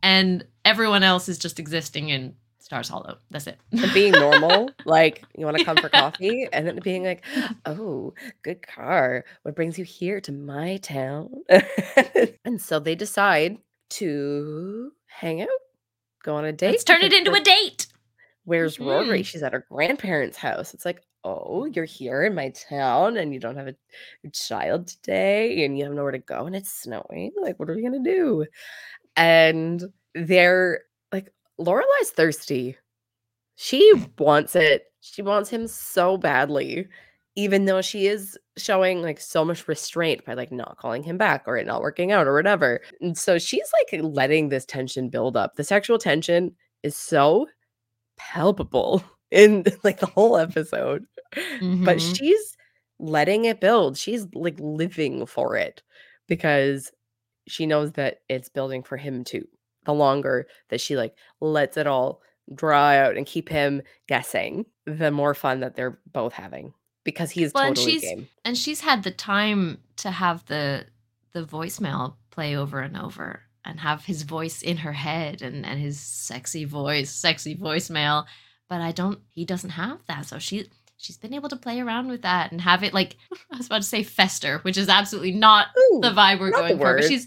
and everyone else is just existing in stars hollow that's it and being normal, like you want to come for coffee, and then being like, "Oh, good car. What brings you here to my town?" and so they decide to hang out, go on a date. let's turn it into a date Where's Rory? Mhm. She's at her grandparents' house. It's like, oh, you're here in my town, and you don't have a child today, and you have nowhere to go, and it's snowing. Like, what are we gonna do? And they're like, Lorelai's thirsty. She wants it. She wants him so badly, even though she is showing like so much restraint by like not calling him back or it not working out or whatever. And so she's like letting this tension build up. The sexual tension is so palpable in like the whole episode, but Mhm. she's letting it build. She's like living for it because she knows that it's building for him too. The longer that she like lets it all dry out and keep him guessing, the more fun that they're both having because he's Well, and totally she's- game. and she's had the time to have the the voicemail play over and over and have his voice in her head and and his sexy voice sexy voicemail but i don't he doesn't have that so she she's been able to play around with that and have it like i was about to say fester which is absolutely not Ooh, the vibe we're not going for but she's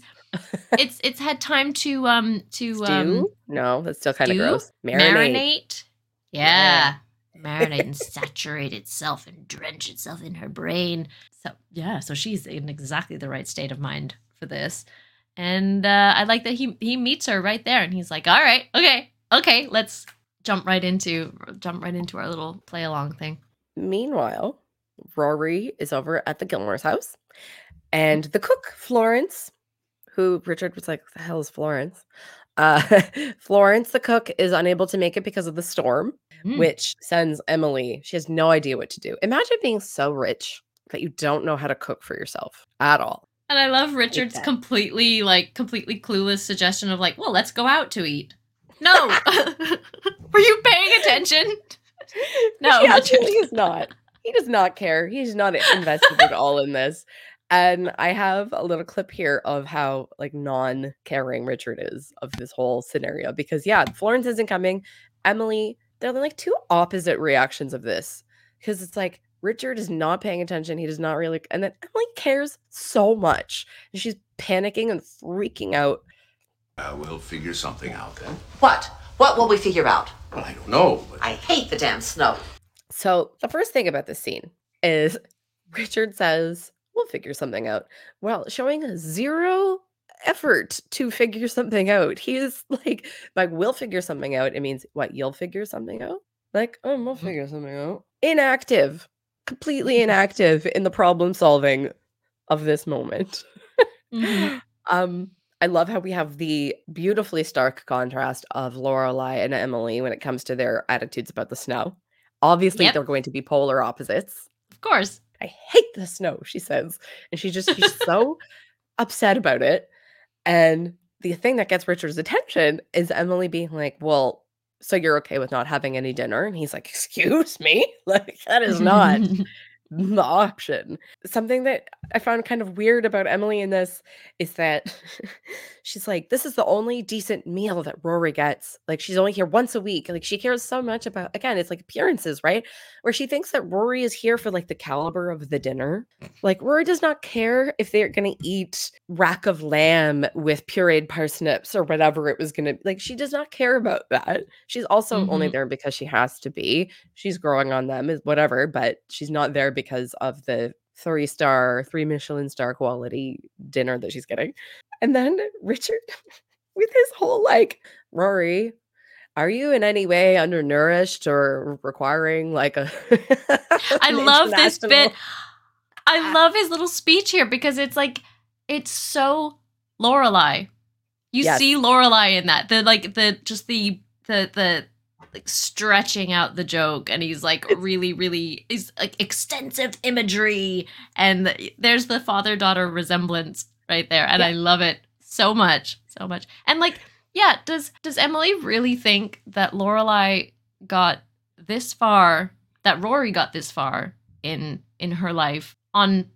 it's it's had time to um to um no, that's still kind of gross. Marinate. marinate. Yeah. Marinate and saturate itself and drench itself in her brain. So, yeah, so she's in exactly the right state of mind for this. And uh, I like that he he meets her right there and he's like, "All right, okay. Okay, let's jump right into jump right into our little play along thing." Meanwhile, Rory is over at the Gilmore's house, and the cook, Florence, who Richard was like, the hell is Florence?" Uh, Florence, the cook, is unable to make it because of the storm, Mm. which sends Emily. She has no idea what to do. Imagine being so rich that you don't know how to cook for yourself at all. And I love Richard's that. completely like completely clueless suggestion of like, "Well, let's go out to eat." No. Were you paying attention? No, he Richard. absolutely is not. He does not care. He's not invested at all in this. And I have a little clip here of how like non-caring Richard is of this whole scenario because yeah, Florence isn't coming. Emily, they're like two opposite reactions of this because it's like Richard is not paying attention. He does not really, and then Emily cares so much, and she's panicking and freaking out. Uh, we'll figure something out then. What? What will we figure out? Well, I don't know. But I hate the damn snow. So the first thing about this scene is Richard says, "We'll figure something out." Well, showing zero effort to figure something out. He is like, like, we'll figure something out. It means what? You'll figure something out? Like, oh, we'll figure something out. Inactive, completely inactive in the problem solving of this moment. Mhm. Um, I love how we have the beautifully stark contrast of Lorelai and Emily when it comes to their attitudes about the snow. Obviously, Yep. they're going to be polar opposites. Of course. I hate the snow, she says. And she just she's so upset about it. And the thing that gets Richard's attention is Emily being like, Well, so you're okay with not having any dinner? And he's like, Excuse me? Like, that is not the option. Something that I found kind of weird about Emily in this is that she's like, this is the only decent meal that Rory gets. Like, she's only here once a week. Like, she cares so much about, again, it's like appearances, right? Where she thinks that Rory is here for like the caliber of the dinner. Like, Rory does not care if they're going to eat rack of lamb with pureed parsnips or whatever it was going to like, she does not care about that. She's also only Mhm. there because she has to be. She's growing on them, is whatever, but she's not there because of the three star, three Michelin star quality dinner that she's getting. And then Richard, with his whole like, Rory, are you in any way undernourished or requiring like a? I love this bit. I ah. love his little speech here because it's like it's so Lorelai. You Yes. see Lorelai in that. The like the just the the the like stretching out the joke and he's like really really is like extensive imagery and there's the father daughter resemblance right there and I love it so much so much. And like yeah, does does Emily really think that Lorelai got this far that Rory got this far in in her life on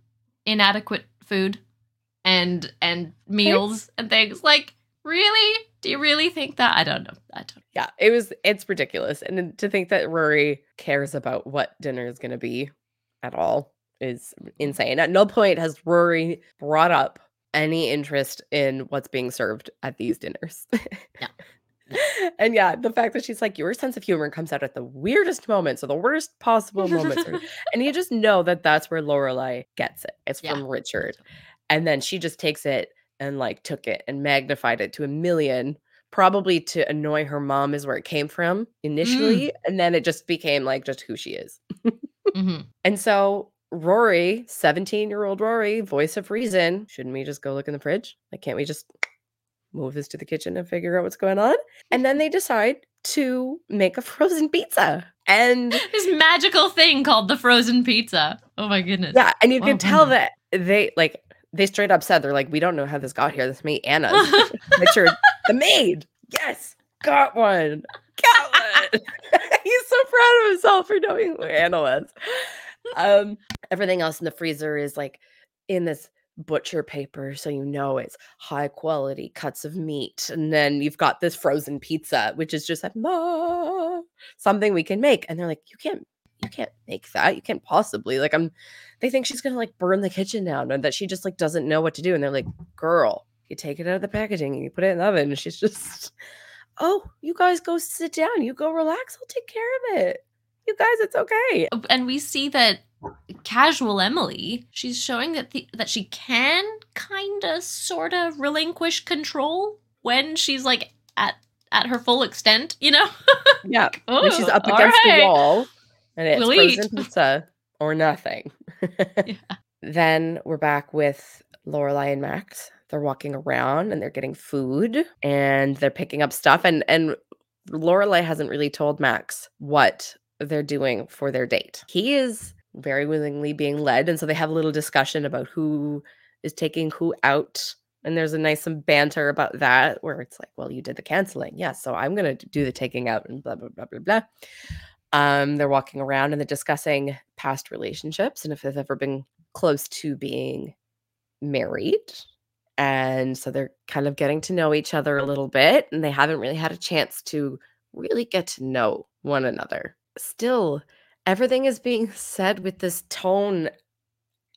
inadequate food and and meals and things? Like really do you really think that i don't know i don't Yeah, it was. It's ridiculous, and to think that Rory cares about what dinner is going to be at all is insane. At no point has Rory brought up any interest in what's being served at these dinners. No. and yeah, the fact that she's like, your sense of humor comes out at the weirdest moments or the worst possible moments, and you just know that that's where Lorelai gets it. It's Yeah. from Richard, and then she just takes it and like took it and magnified it to a million probably to annoy her mom is where it came from initially and then it just became like just who she is. Mhm. and so rory 17 year old rory voice of reason shouldn't we just go look in the fridge? Like can't we just move this to the kitchen and figure out what's going on? And then they decide to make a frozen pizza and this magical thing called the frozen pizza. Oh my goodness. Yeah and you Oh, can tell wonder. that they like they straight up said they're like we don't know how this got here this may Anna Richard, the maid. Yes, got one. Got one. He's so proud of himself for knowing who Anna was. Um, everything else in the freezer is like in this butcher paper, so you know it's high quality cuts of meat. And then you've got this frozen pizza, which is just like "Ma, something we can make. And they're like, you can't, you can't make that. You can't possibly. Like, I'm. They think she's gonna like burn the kitchen down, and that she just like doesn't know what to do. And they're like, girl, you take it out of the packaging and you put it in the oven. And she's just, oh, you guys go sit down. You go relax. I'll take care of it. You guys, it's okay. Oh, and we see that casual Emily, she's showing that the, that she can kind of sort of relinquish control when she's like at at her full extent, you know? Yeah. when she's Oh, up against right. the wall and it's We'll frozen pizza or nothing. Then we're back with Lorelai and Max. They're walking around and they're getting food and they're picking up stuff. And and Lorelai hasn't really told Max what they're doing for their date. He is very willingly being led, and so they have a little discussion about who is taking who out. And there's a nice some banter about that where it's like, well, you did the canceling. Yes, so I'm gonna do the taking out and blah blah blah blah blah. Um, they're walking around and they're discussing past relationships and if they've ever been close to being married. And so they're kind of getting to know each other a little bit, and they haven't really had a chance to really get to know one another. Still, everything is being said with this tone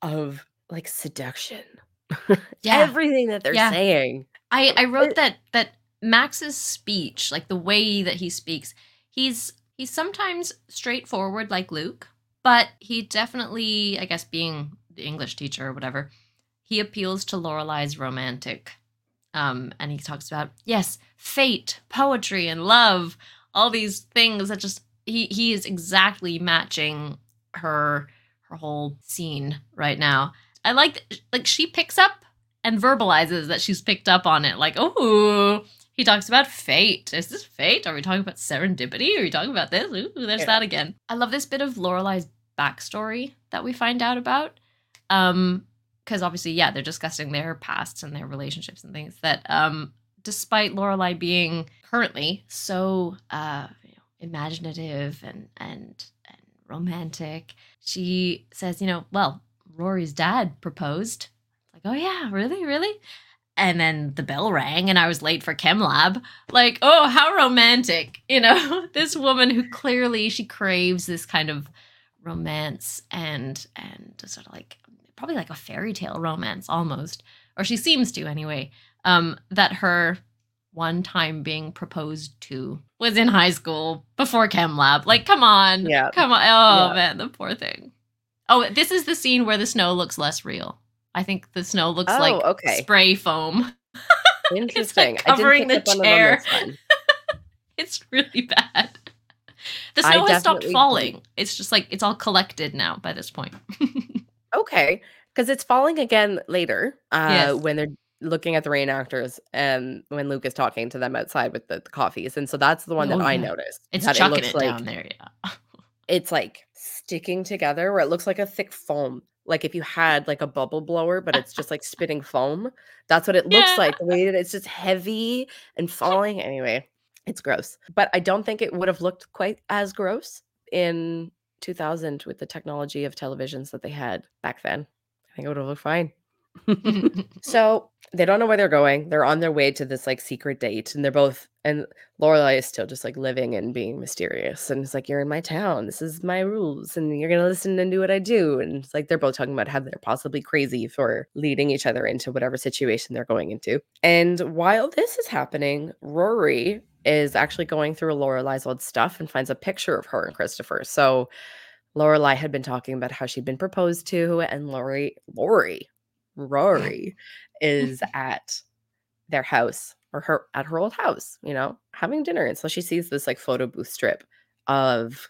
of like seduction. Yeah. Everything that they're Yeah. saying. I I wrote It- that that Max's speech, like the way that he speaks, he's he's sometimes straightforward like Luke, but he definitely, I guess, being the English teacher or whatever, he appeals to Lorelai's romantic. Um, and he talks about yes, fate, poetry, and love, all these things that just he he is exactly matching her her whole scene right now. I like like she picks up and verbalizes that she's picked up on it. Like, oh, he talks about fate. Is this fate? Are we talking about serendipity? Are we talking about this? Ooh, there's Yeah. that again. I love this bit of Lorelai's backstory that we find out about. Um, because obviously, yeah, they're discussing their pasts and their relationships and things that um despite Lorelai being currently so uh you know, imaginative and and and romantic, she says, you know, well, Rory's dad proposed. Like, oh yeah, really, really? And then the bell rang and I was late for chem lab. Like, oh, how romantic. You know, this woman who clearly she craves this kind of romance and and sort of like probably like a fairy tale romance almost. Or she seems to anyway. Um, that her one time being proposed to was in high school before chem lab. Like, come on. Yeah. Come on. Oh Yeah. man, the poor thing. Oh, this is the scene where the snow looks less real. I think the snow looks Oh, like okay. spray foam. Interesting. covering I didn't the pick up on it on chair. It's really bad. The I snow has stopped falling. It's just like it's all collected now by this point. Okay, because it's falling again later uh, Yes. when they're looking at the reenactors and when Luke is talking to them outside with the, the coffees. And so that's the one that Oh, I noticed. It's chucking looks it, like down there, yeah. it's like sticking together where it looks like a thick foam. Like if you had like a bubble blower, but it's just like spitting foam. That's what it looks Yeah. like. The way that it's just heavy and falling. Anyway, it's gross. But I don't think it would have looked quite as gross in 2000 with the technology of televisions that they had back then. I think it would have looked fine. So they don't know where they're going. They're on their way to this like secret date, and they're both and Lorelai is still just like living and being mysterious. And it's like, You're in my town. This is my rules, and you're gonna listen and do what I do. And it's like they're both talking about how they're possibly crazy for leading each other into whatever situation they're going into. And while this is happening, Rory is actually going through Lorelai's old stuff and finds a picture of her and Christopher. So Lorelai had been talking about how she'd been proposed to, and Lori, Lori, Rory is at their house or her at her old house, you know, having dinner. And so she sees this like photo booth strip of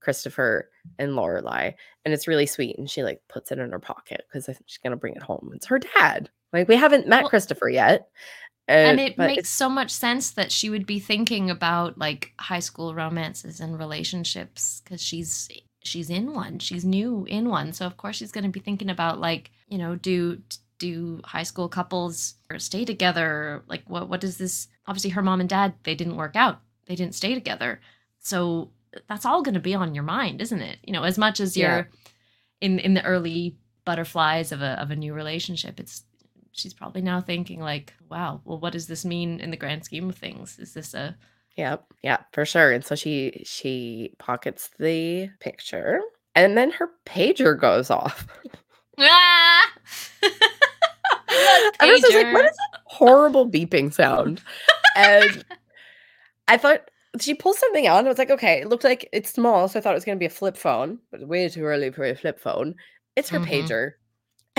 Christopher and Lorelai, and it's really sweet. And she like puts it in her pocket because I think she's gonna bring it home. It's her dad. Like we haven't met Well- Christopher yet. and uh, it makes so much sense that she would be thinking about like high school romances and relationships because she's she's in one she's new in one so of course she's going to be thinking about like you know do do high school couples stay together? Like what what does this obviously her mom and dad they didn't work out. They didn't stay together. So that's all going to be on your mind isn't it? You know as much as you're in in the early butterflies of a of a new relationship it's she's probably now thinking like wow well what does this mean in the grand scheme of things? Is this a Yep, yeah, for sure. And so she she pockets the picture, and then her pager goes off. ah! I was just like, what is that horrible beeping sound? and I thought she pulled something out, and I was like, okay, it looked like it's small, so I thought it was going to be a flip phone, but way too early for a flip phone. It's her Mhm. pager.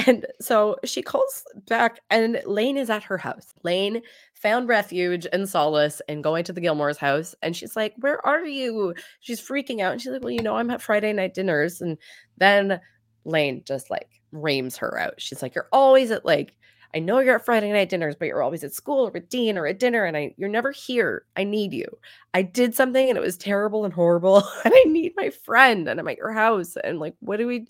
And so she calls back, and Lane is at her house. Lane found refuge and solace in going to the Gilmore's house. And she's like, Where are you? She's freaking out. And she's like, Well, you know, I'm at Friday night dinners. And then Lane just like reams her out. She's like, You're always at like, I know you're at Friday night dinners, but you're always at school or at Dean or at dinner, and I you're never here. I need you. I did something and it was terrible and horrible, and I need my friend, and I'm at your house. And like, what do we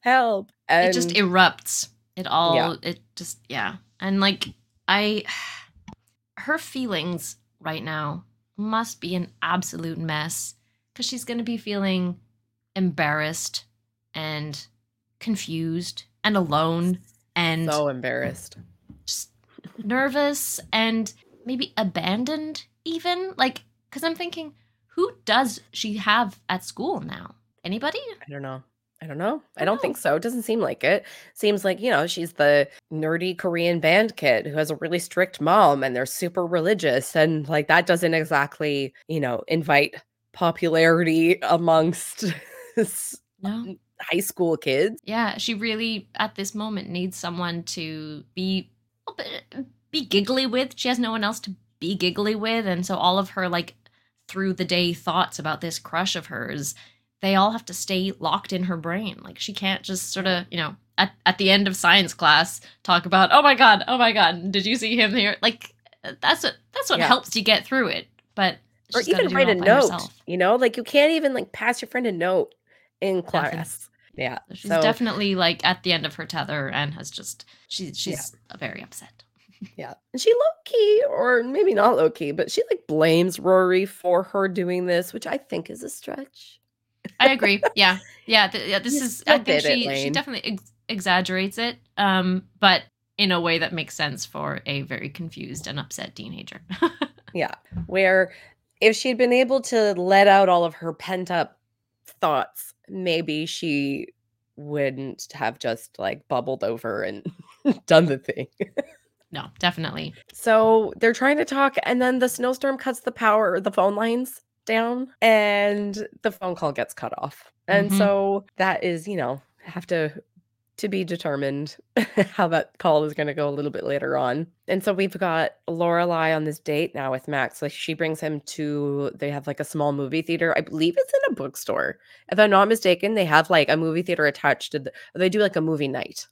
help? And it just erupts it all it just yeah and like i her feelings right now must be an absolute mess because she's going to be feeling embarrassed and confused and alone and So embarrassed. just nervous and maybe abandoned even like because i'm thinking who does she have at school now anybody I don't know. I don't know. I don't think so. It doesn't seem like it. Seems like, you know, she's the nerdy Korean band kid who has a really strict mom and they're super religious. And like that doesn't exactly, you know, invite popularity amongst no high school kids. yeah she really at this moment needs someone to be be giggly with she has no one else to be giggly with and so all of her like through the day thoughts about this crush of hers they all have to stay locked in her brain like she can't just sort of you know at, at the end of science class talk about oh my god oh my god did you see him here like that's what that's what Yeah. helps you get through it but Or even write a note. herself. You know, like you can't even like pass your friend a note in class. Yeah. She's so- definitely like at the end of her tether and has just she she's very upset. Yeah. And she low key, or maybe not low key, but she like blames Rory for her doing this, which I think is a stretch. I agree. Yeah, yeah. Th- yeah this You is. I think it, she she definitely ex- exaggerates it, um, but in a way that makes sense for a very confused and upset teenager. Yeah. Where if she'd been able to let out all of her pent up thoughts, maybe she wouldn't have just like bubbled over and done the thing. no, definitely. So they're trying to talk, and then the snowstorm cuts the power, the phone lines down, and the phone call gets cut off. And Mhm. so that is, you know, have to to be determined how that call is going to go a little bit later on. And so we've got Lorelai on this date now with Max. Like she brings him to they have like a small movie theater. I believe it's in a bookstore. If I'm not mistaken, they have like a movie theater attached to the they do like a movie night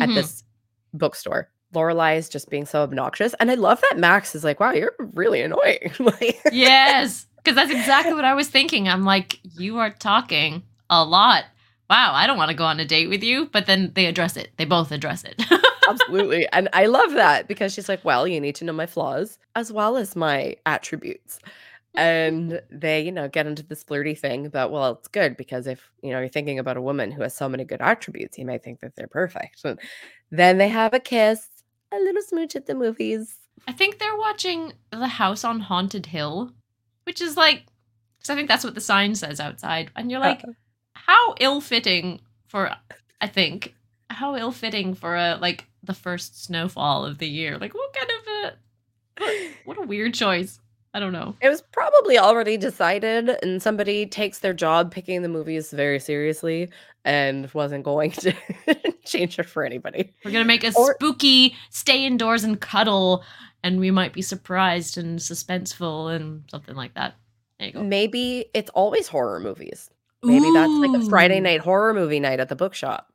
at Mhm. this bookstore. Lorelai is just being so obnoxious. And I love that Max is like, wow, you're really annoying. like yes, because that's exactly what I was thinking. I'm like, you are talking a lot. Wow, I don't want to go on a date with you. But then they address it. They both address it. Absolutely. And I love that because she's like, well, you need to know my flaws as well as my attributes. And they, you know, get into this flirty thing about, well, it's good because if, you know, you're thinking about a woman who has so many good attributes, you might think that they're perfect. And then they have a kiss, a little smooch at the movies. I think they're watching The House on Haunted Hill, which is like, because I think that's what the sign says outside. And you're like, how ill fitting for, I think, how ill fitting for a, like, the first snowfall of the year. Like, what kind of a, what, what a weird choice. I don't know. It was probably already decided, and somebody takes their job picking the movies very seriously and wasn't going to change it for anybody. We're going to make a Or- spooky stay indoors and cuddle, and we might be surprised and suspenseful and something like that. There you go. Maybe it's always horror movies. Maybe that's like a Friday night horror movie night at the bookshop.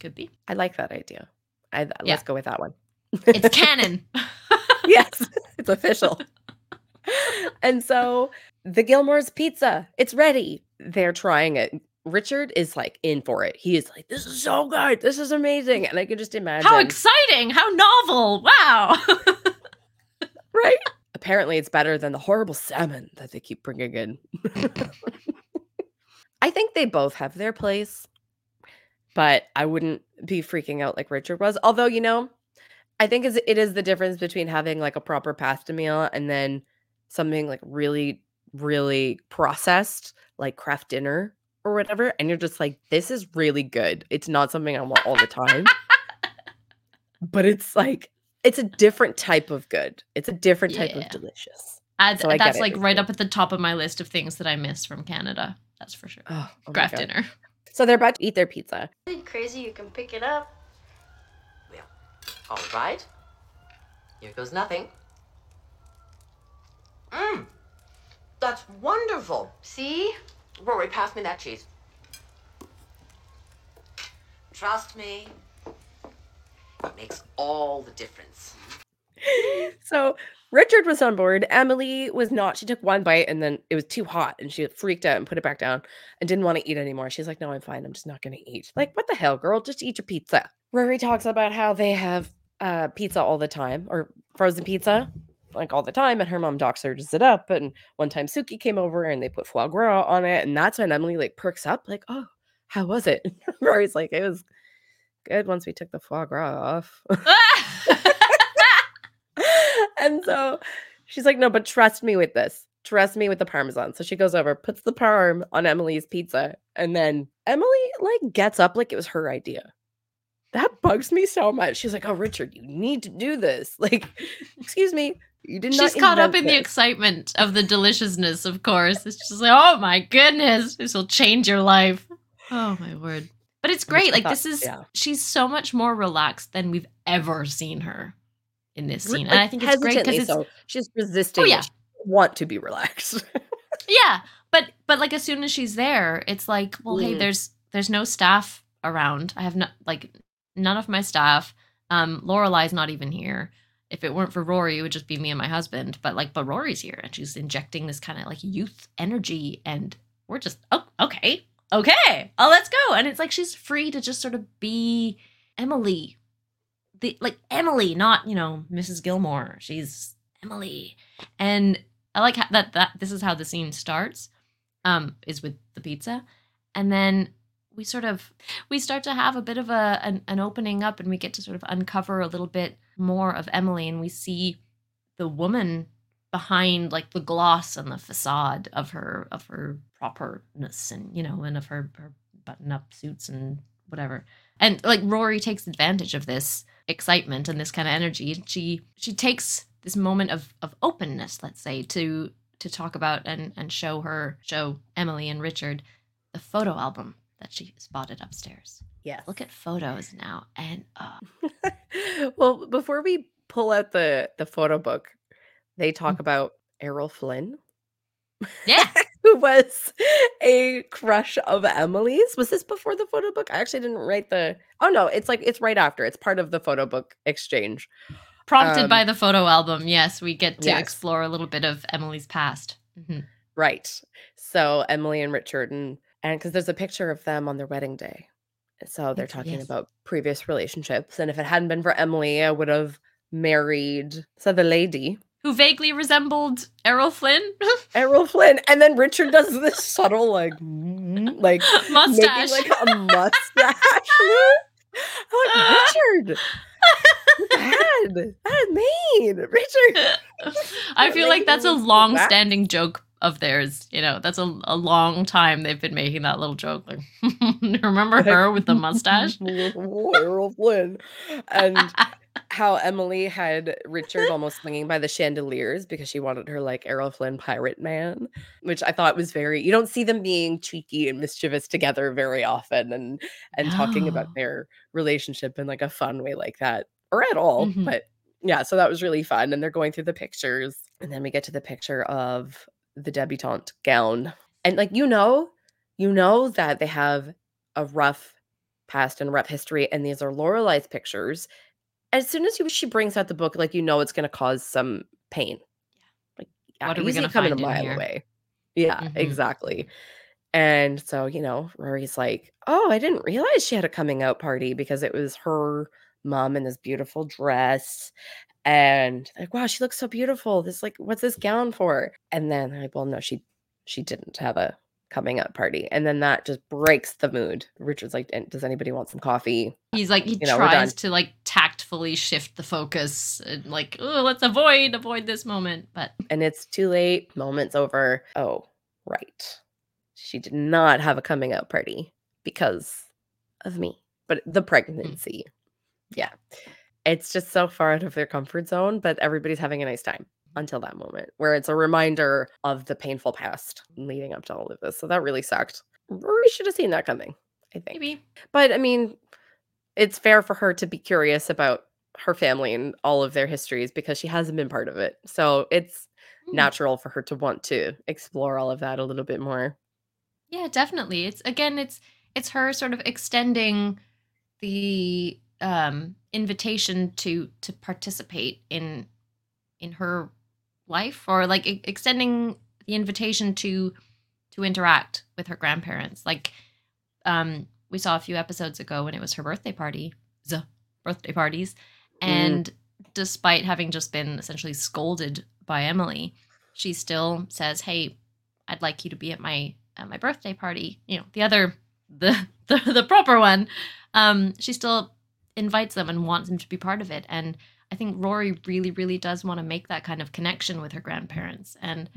Could be. I like that idea. I, Yeah. Let's go with that one. It's canon. yes, it's official. and so the Gilmore's pizza, it's ready. They're trying it. Richard is like in for it. He is like, this is so good. This is amazing. And I could just imagine. How exciting! How novel! Wow. right? Apparently, it's better than the horrible salmon that they keep bringing in. I think they both have their place, but I wouldn't be freaking out like Richard was. Although, you know, I think is it is the difference between having like a proper pasta meal and then something like really, really processed, like Kraft Dinner or whatever. And you're just like, this is really good. It's not something I want all the time. but it's like it's a different type of good. It's a different type Yeah. of delicious. And So I that's like it's right up at the top of my list of things that I miss from Canada. That's for sure. Oh, oh my Kraft Dinner. So they're about to eat their pizza. Isn't it crazy you can pick it up? Well, all right. Here goes nothing. Mmm. That's wonderful. See? Rory, pass me that cheese. Trust me. It makes all the difference. So Richard was on board. Emily was not. She took one bite and then it was too hot and she freaked out and put it back down and didn't want to eat anymore. She's like, No, I'm fine. I'm just not going to eat. Like, what the hell, girl? Just eat your pizza. Rory talks about how they have uh, pizza all the time or frozen pizza like all the time, and her mom doc surges it up. And one time Sookie came over and they put foie gras on it, and that's when Emily like perks up, like, "Oh, how was it?" Rory's like, "It was good once we took the foie gras off." and so she's like, "No, but trust me with this. Trust me with the parmesan." So she goes over, puts the parm on Emily's pizza, and then Emily like gets up like it was her idea. That bugs me so much. She's like, "Oh, Richard, you need to do this." Like, excuse me, you did not. She's caught up in the excitement of the deliciousness, of course. It's just like, oh my goodness, this will change your life. Oh my word. But it's great. Like thought- this is yeah. she's so much more relaxed than we've ever seen her in this scene. And like, I think it's great because so. She's resisting. Oh, yeah. She want to be relaxed. yeah but but like as soon as she's there it's like well hey Mm. there's there's no staff around i have not like none of my staff um lorelai's not even here if it weren't for rory it would just be me and my husband but like but rory's here and she's injecting this kind of like youth energy and we're just oh okay okay oh let's go and it's like she's free to just sort of be emily the like emily not you know mrs gilmore. She's emily. And I like how, that that this is how the scene starts, um, is with the pizza, and then we sort of we start to have a bit of a an, an opening up, and we get to sort of uncover a little bit more of Emily, and we see the woman behind like the gloss and the facade of her of her properness, and you know, and of her her button up suits and whatever. And like Rory takes advantage of this excitement and this kind of energy. She she takes this moment of of openness, let's say, to to talk about and and show her show Emily and Richard the photo album that she spotted upstairs. Yeah. Look at photos now, and uh, well, before we pull out the the photo book, they talk Mm. about Errol Flynn, yeah, who was a crush of Emily's. Was this before the photo book? I actually didn't write the. Oh no, it's like it's right after. It's part of the photo book exchange. prompted Um, by the photo album. Yes, we get to yes. explore a little bit of Emily's past. Mhm. Right. So Emily and Richard and and because there's a picture of them on their wedding day. So they're talking yes. about previous relationships. And if it hadn't been for Emily, I would have married so the lady. Who vaguely resembled Errol Flynn? Errol Flynn. And then Richard does this subtle like like Mustache. making like a mustache. I'm like, Richard, bad. Bad mean. Richard. I feel like that's a me feel bad. long-standing joke of theirs. You know, that's a, a long time they've been making that little joke. Like, remember her with the mustache? Errol Flynn. And how Emily had Richard almost swinging by the chandeliers because she wanted her like Errol Flynn pirate man, which I thought was very. You don't see them being cheeky and mischievous together very often, and and talking about their relationship in like a fun way like that, or at all. Mhm. But yeah, so that was really fun. And they're going through the pictures, and then we get to the picture of the debutante gown, and like you know, you know that they have a rough past and rough history, and these are Lorelai's pictures. As soon as you, she brings out the book, like you know, it's going to cause some pain. Like, yeah, What are we coming find a in mile here? away? Yeah, Mhm. exactly. And so, you know, Rory's like, "Oh, I didn't realize she had a coming out party because it was her mom in this beautiful dress." And like, wow, she looks so beautiful. This like, what's this gown for? And then like, well, no, she she didn't have a coming up party. And then that just breaks the mood. Richard's like, does anybody want some coffee? He's like he You know, tries to like tactfully shift the focus and like, oh, let's avoid avoid this moment. But And it's too late. Moment's over. Oh, right. She did not have a coming out party because of me, but the hmm. pregnancy. Yeah. It's just so far out of their comfort zone, but everybody's having a nice time until that moment where it's a reminder of the painful past leading up to all of this. So that really sucked. Rory should have seen that coming, I think. maybe But I mean, it's fair for her to be curious about her family and all of their histories because she hasn't been part of it. So it's Hmm. natural for her to want to explore all of that a little bit more. Yeah, definitely. It's again, it's it's her sort of extending the um invitation to to participate in in her life or like e- extending the invitation to to interact with her grandparents. Like um we saw a few episodes ago when it was her birthday party, the birthday parties, and despite having just been essentially scolded by Emily, she still says, "Hey, I'd like you to be at my at my birthday party." You know, the other the the, the proper one. Um, she still invites them and wants them to be part of it. And I think Rory really, really does want to make that kind of connection with her grandparents. And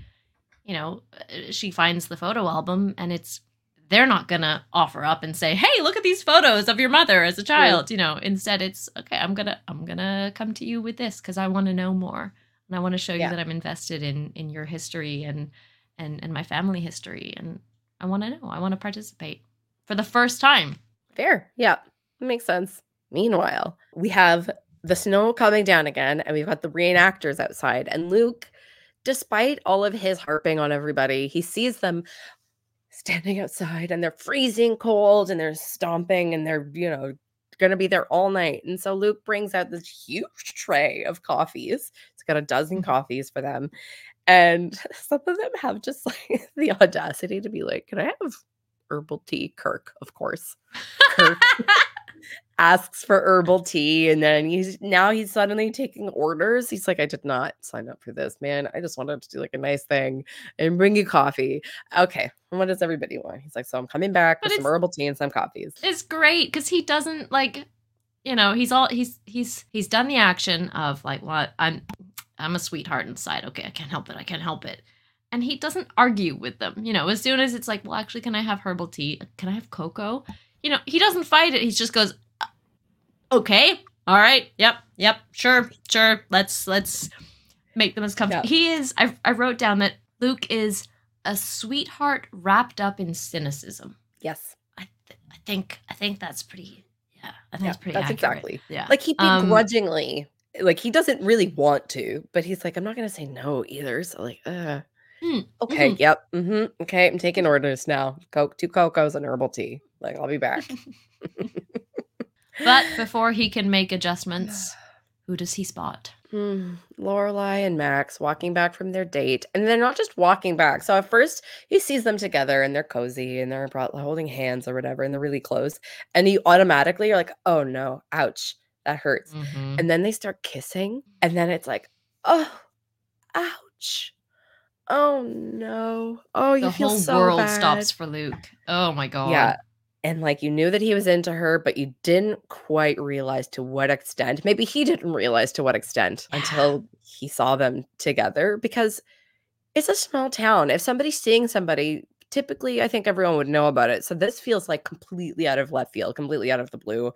you know, uh, she finds the photo album, and it's they're not gonna offer up and say, "Hey, look at these photos of your mother as a child." You know, instead it's okay. I'm gonna I'm gonna come to you with this because I want to know more and I want to show you that I'm invested in in your history and and and my family history, and I want to know. I want to participate for the first time. Fair. Yeah. Makes sense. Meanwhile, we have the snow coming down again, and we've got the reenactors outside. And Luke, despite all of his harping on everybody, he sees them standing outside and they're freezing cold and they're stomping and they're, you know, going to be there all night. And so Luke brings out this huge tray of coffees. It's got a dozen mm-hmm. coffees for them. And some of them have just like the audacity to be like, Can I have herbal tea? Kirk, of course. Kirk asks for herbal tea and then he's now he's suddenly taking orders. He's like, I did not sign up for this, man. I just wanted to do like a nice thing and bring you coffee. Okay. What does everybody want? He's like, So I'm coming back But with some herbal tea and some coffees. it's great because he doesn't like you know he's all he's he's he's done the action of like what i'm i'm a sweetheart inside okay i can't help it i can't help it and he doesn't argue with them you know as soon as it's like well actually can i have herbal tea can i have cocoa you know he doesn't fight it he just goes "Uh, okay all right yep yep sure sure let's let's make them as comfortable Yeah. he is I, I wrote down that luke is a sweetheart wrapped up in cynicism Yes. I, th- I think I think that's pretty. Yeah, I think Yeah, that's pretty. that's accurate. exactly. Yeah, Like he Um, begrudgingly, like he doesn't really want to, but he's like, I'm not gonna say no either. So like, uh Mm, okay, yep, hmm okay, I'm taking orders now. Coke, two cocos and herbal tea. Like I'll be back. But before he can make adjustments, who does he spot? Hmm, Lorelai and Max walking back from their date, and they're not just walking back. So at first he sees them together and they're cozy and they're holding hands or whatever, and they're really close. And you automatically are like, oh no, ouch, that hurts. Mhm. And then they start kissing, and then it's like, oh, ouch, oh no, oh you The feel whole so world bad. stops for Luke. Oh my god. Yeah. And like you knew that he was into her, but you didn't quite realize to what extent. Maybe he didn't realize to what extent Yeah. until he saw them together because it's a small town. If somebody's seeing somebody, typically I think everyone would know about it. So this feels like completely out of left field, completely out of the blue.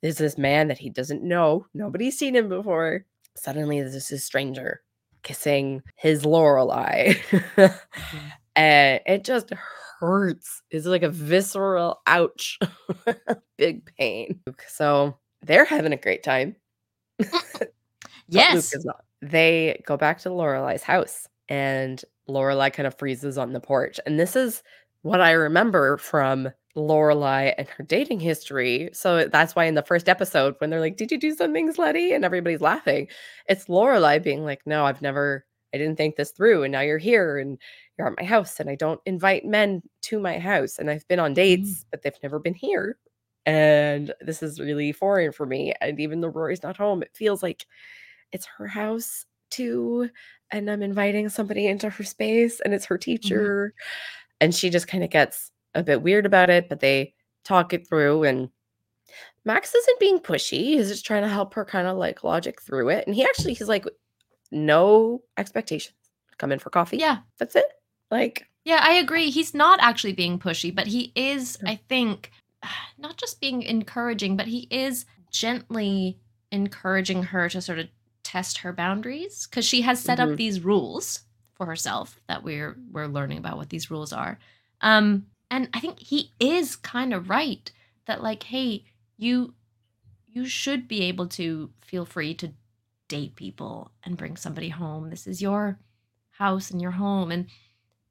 There's this man that he doesn't know. Nobody's seen him before. Suddenly there's this stranger kissing his Lorelai. Mm-hmm. and it just hurts. It's like a visceral ouch, big pain. So they're having a great time. Yes. Luke is not. They go back to Lorelai's house, and Lorelai kind of freezes on the porch. And this is what I remember from Lorelai and her dating history. So that's why in the first episode, when they're like, "Did you do something slutty?" and everybody's laughing, it's Lorelai being like, "No, I've never. I didn't think this through, and now you're here, and you're at my house, and I don't invite men to my house, and I've been on mm-hmm. dates, but they've never been here." And this is really foreign for me. And even though Rory's not home, it feels like it's her house too. And I'm inviting somebody into her space and it's her mm-hmm. teacher. And she just kind of gets a bit weird about it, but they talk it through. And Max isn't being pushy. He's just trying to help her kind of like logic through it. And he actually, he's like, no expectations. Come in for coffee. yeah. That's it. Like, Yeah, I agree. He's not actually being pushy, but he is, I think, not just being encouraging, but he is gently encouraging her to sort of test her boundaries because she has set Mhm. up these rules for herself that we're we're learning about what these rules are. Um and I think he is kind of right that like hey, you you should be able to feel free to date people and bring somebody home. This is your house and your home and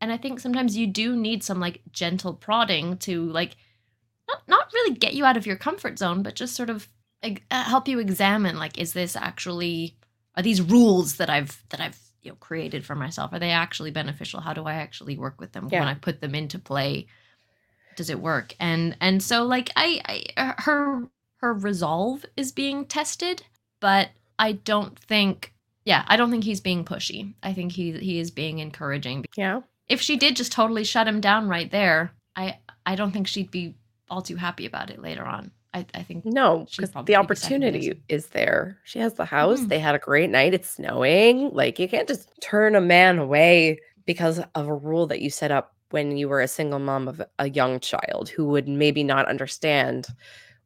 and I think sometimes you do need some like gentle prodding to like not not really get you out of your comfort zone, but just sort of like, uh, help you examine like is this actually are these rules that I've that I've you know created for myself are they actually beneficial? How do I actually work with them Yeah. when I put them into play? Does it work? And and so like I, I her her resolve is being tested, but I don't think yeah, I don't think he's being pushy. I think he he is being encouraging. Yeah. If she did just totally shut him down right there, I I don't think she'd be all too happy about it later on. I, I think No, because the be the second opportunity is there. She has the house. Mhm. They had a great night. It's snowing. Like you can't just turn a man away because of a rule that you set up when you were a single mom of a young child who would maybe not understand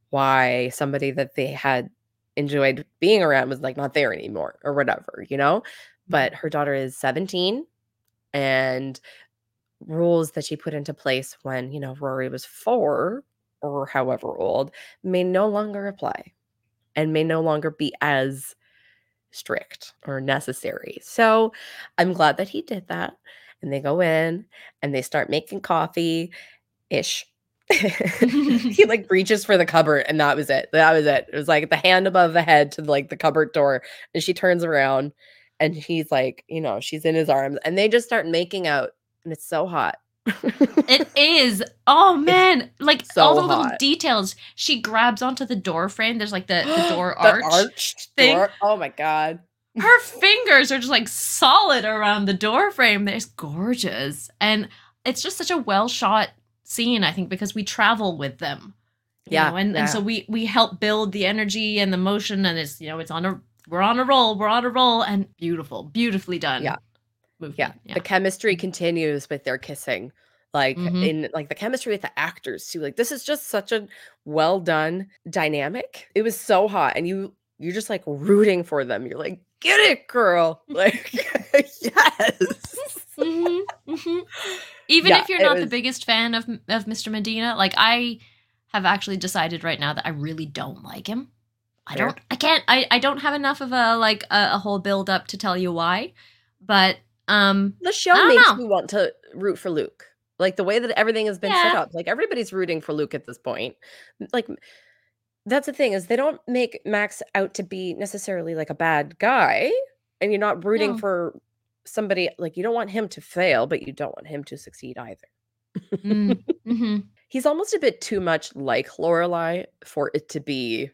why somebody that they had enjoyed being around was like not there anymore or whatever, you know? But her daughter is 17 and rules that she put into place when, you know, Rory was 4 or however old may no longer apply and may no longer be as strict or necessary. So I'm glad that he did that. And they go in and they start making coffee ish. he like reaches for the cupboard and that was it. That was it. It was like the hand above the head to like the cupboard door. And she turns around and he's like, you know, she's in his arms and they just start making out and it's so hot. It is. Oh man, like so all the little hot. details. She grabs onto the door frame. There's like the, the door The arch. arched thing. door. Oh my god. Her fingers are just like solid around the door frame. It's gorgeous. And it's just such a well shot scene, I think, because we travel with them. Yeah, know, and, and so we we help build the energy and the motion and it's you know, it's on a we're on a roll, we're on a roll, and beautiful, beautifully done. Yeah. Movie. Yeah, the chemistry continues with their kissing. Like Mhm. in like the chemistry with the actors too. Like this is just such a well done dynamic. It was so hot and you you're just like rooting for them. You're like, "Get it, girl." Like yes. Mhm, mhm. Even Yeah, if you're not the biggest fan of of Mr. Medina, like I have actually decided right now that I really don't like him. I don't. I can't. I. I don't have enough of a like a, a whole build up to tell you why, but um, The show makes know. me want to root for Luke. Like the way that everything has been set up. Like everybody's rooting for Luke at this point. Like that's the thing is they don't make Max out to be necessarily like a bad guy and you're not rooting No. for somebody like you don't want him to fail but you don't want him to succeed either. mm, mhm. He's almost a bit too much like Lorelai for it to be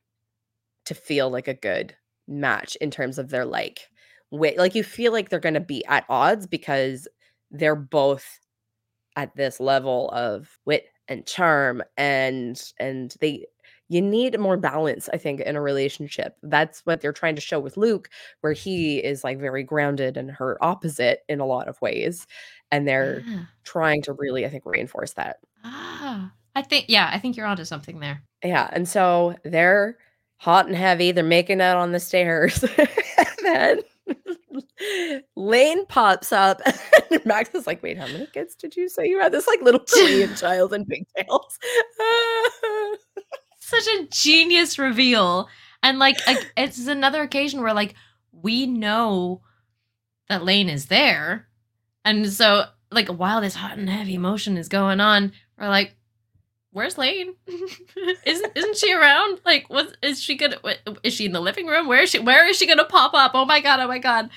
to feel like a good match in terms of their like wit. Like you feel like they're going to be at odds because they're both at this level of wit and charm and and they you need more balance i think in a relationship that's what they're trying to show with luke where he is like very grounded and her opposite in a lot of ways and they're Yeah. trying to really i think reinforce that Ah, I think yeah, I think you're onto something there. yeah and so they're hot and heavy. They're making out on the stairs. And then lane pops up and max is like wait how many kids did you say you had? This like little korean child in pigtails. Such a genius reveal, and like a, it's another occasion where like we know that Lane is there, and so like while this hot and heavy motion is going on, we're like, "Where's Lane? isn't isn't she around? Like, what is she gonna? Is she in the living room? Where is she? Where is she gonna pop up? Oh my god! Oh my god!"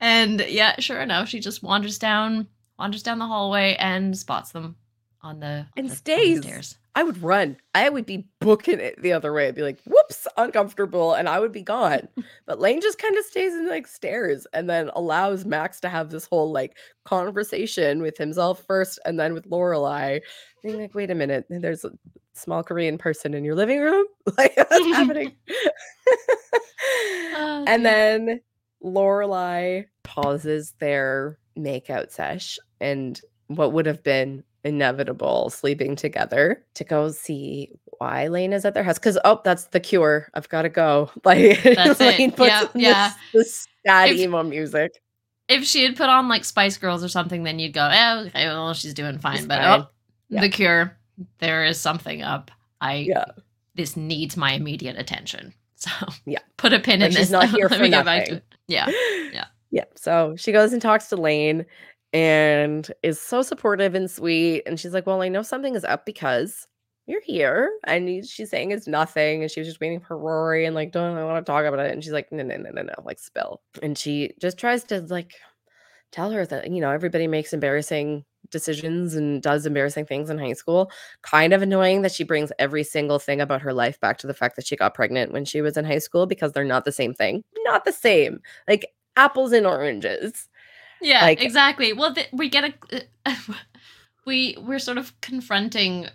And yeah, sure enough, she just wanders down, wanders down the hallway and spots them on the and the- on the stays stairs. I would run. I would be booking it the other way. I'd be like whoops uncomfortable and i would be gone. But lane just kind of stays and like stares and then allows max to have this whole like conversation with himself first and then with lorelai being like wait a minute. There's a small korean person in your living room? Like what's happening? Oh, and then lorelai pauses their makeout sesh and what would have been inevitable sleeping together to go see why Lane is at their house. Because oh, that's the cure. I've got to go. Like That's it. Lane puts Yeah, on yeah. this, this sad If- emo music. if she had put on like Spice Girls or something, then you'd go, "Oh, okay, well, she's doing fine." She's but fine. oh, Yeah. the Cure, there is something up. I Yeah. this needs my immediate attention. So Yeah. put a pin Like, in she's this. not here Let for me get back nothing. Yeah, yeah. Yeah. So she goes and talks to Lane and is so supportive and sweet. And she's like, Well, I know something is up because you're here. And she's saying it's nothing. And she was just waiting for Rory and like, don't I want to talk about it. And she's like, No, no, no, no, no, like spill. And she just tries to like tell her that, you know, everybody makes embarrassing decisions and does embarrassing things in high school. Kind of annoying that she brings every single thing about her life back to the fact that she got pregnant when she was in high school because they're not the same thing. Not the same. Like apples and oranges. Yeah, Like- exactly. Well, th- we get a we we're sort of confronting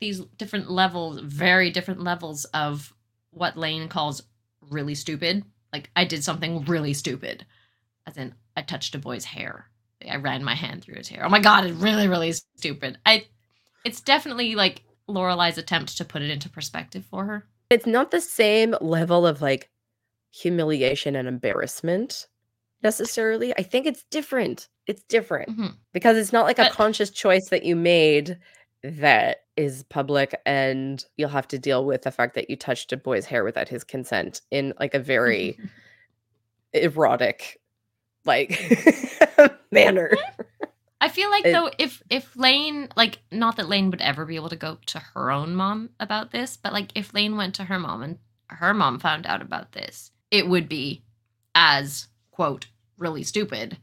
these different levels, very different levels of what Lane calls really stupid. Like I did something really stupid, as in I touched a boy's hair. I ran my hand through his hair. Oh my god, it's really really stupid. I it's definitely like Lorelai's attempt to put it into perspective for her. It's not the same level of like humiliation and embarrassment necessarily. I think it's different. It's different Mhm. because it's not like a But- conscious choice that you made that is public and you'll have to deal with the fact that you touched a boy's hair without his consent in like a very erotic like manner. I feel like It- though if if Lane like not that Lane would ever be able to go to her own mom about this, but like if Lane went to her mom and her mom found out about this, it would be as quote really stupid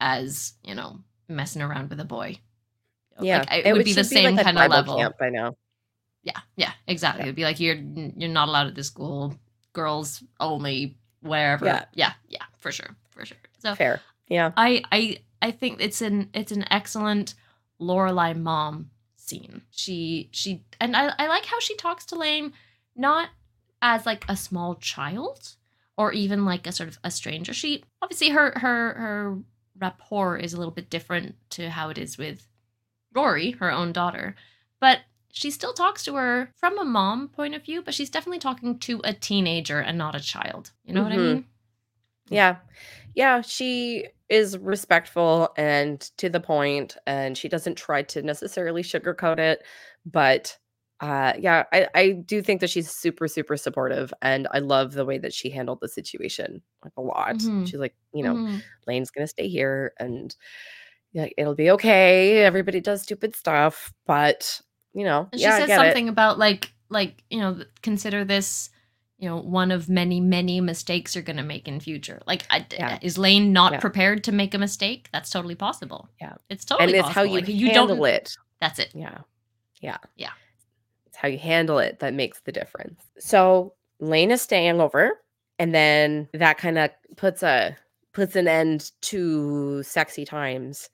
as, you know, messing around with a boy. Yeah, Like, it and would be the same like kind of level. camp by now. Yeah, yeah, exactly. It'd be like you're you're not allowed at this school, girls only, wherever. Yeah. yeah, yeah, for sure, for sure. So Fair. Yeah. I I I think it's an it's an excellent Lorelai mom scene. She she and I I like how she talks to Lane not as like a small child or even like a sort of a stranger. She obviously her her her rapport is a little bit different to how it is with Rory, her own daughter, but she still talks to her from a mom point of view, but she's definitely talking to a teenager and not a child. You know what I Mhm. mean? Yeah. Yeah, she is respectful and to the point and she doesn't try to necessarily sugarcoat it, but uh yeah, I I do think that she's super super supportive and I love the way that she handled the situation like a lot. Mhm. She's like, you know, Mhm. Lane's going to stay here and yeah, it'll be okay. Everybody does stupid stuff, but you know, And yeah, she I says get it. something about like like you know consider this you know one of many many mistakes you're going to make in future. Like I, Yeah. is Lane not Yeah. prepared to make a mistake? That's totally possible. Yeah. it's totally and it's possible. how you like, you handle don't. it. That's it. Yeah. Yeah. Yeah. How you handle it that makes the difference. So Lane is staying over, and then that kind of puts a puts an end to sexy times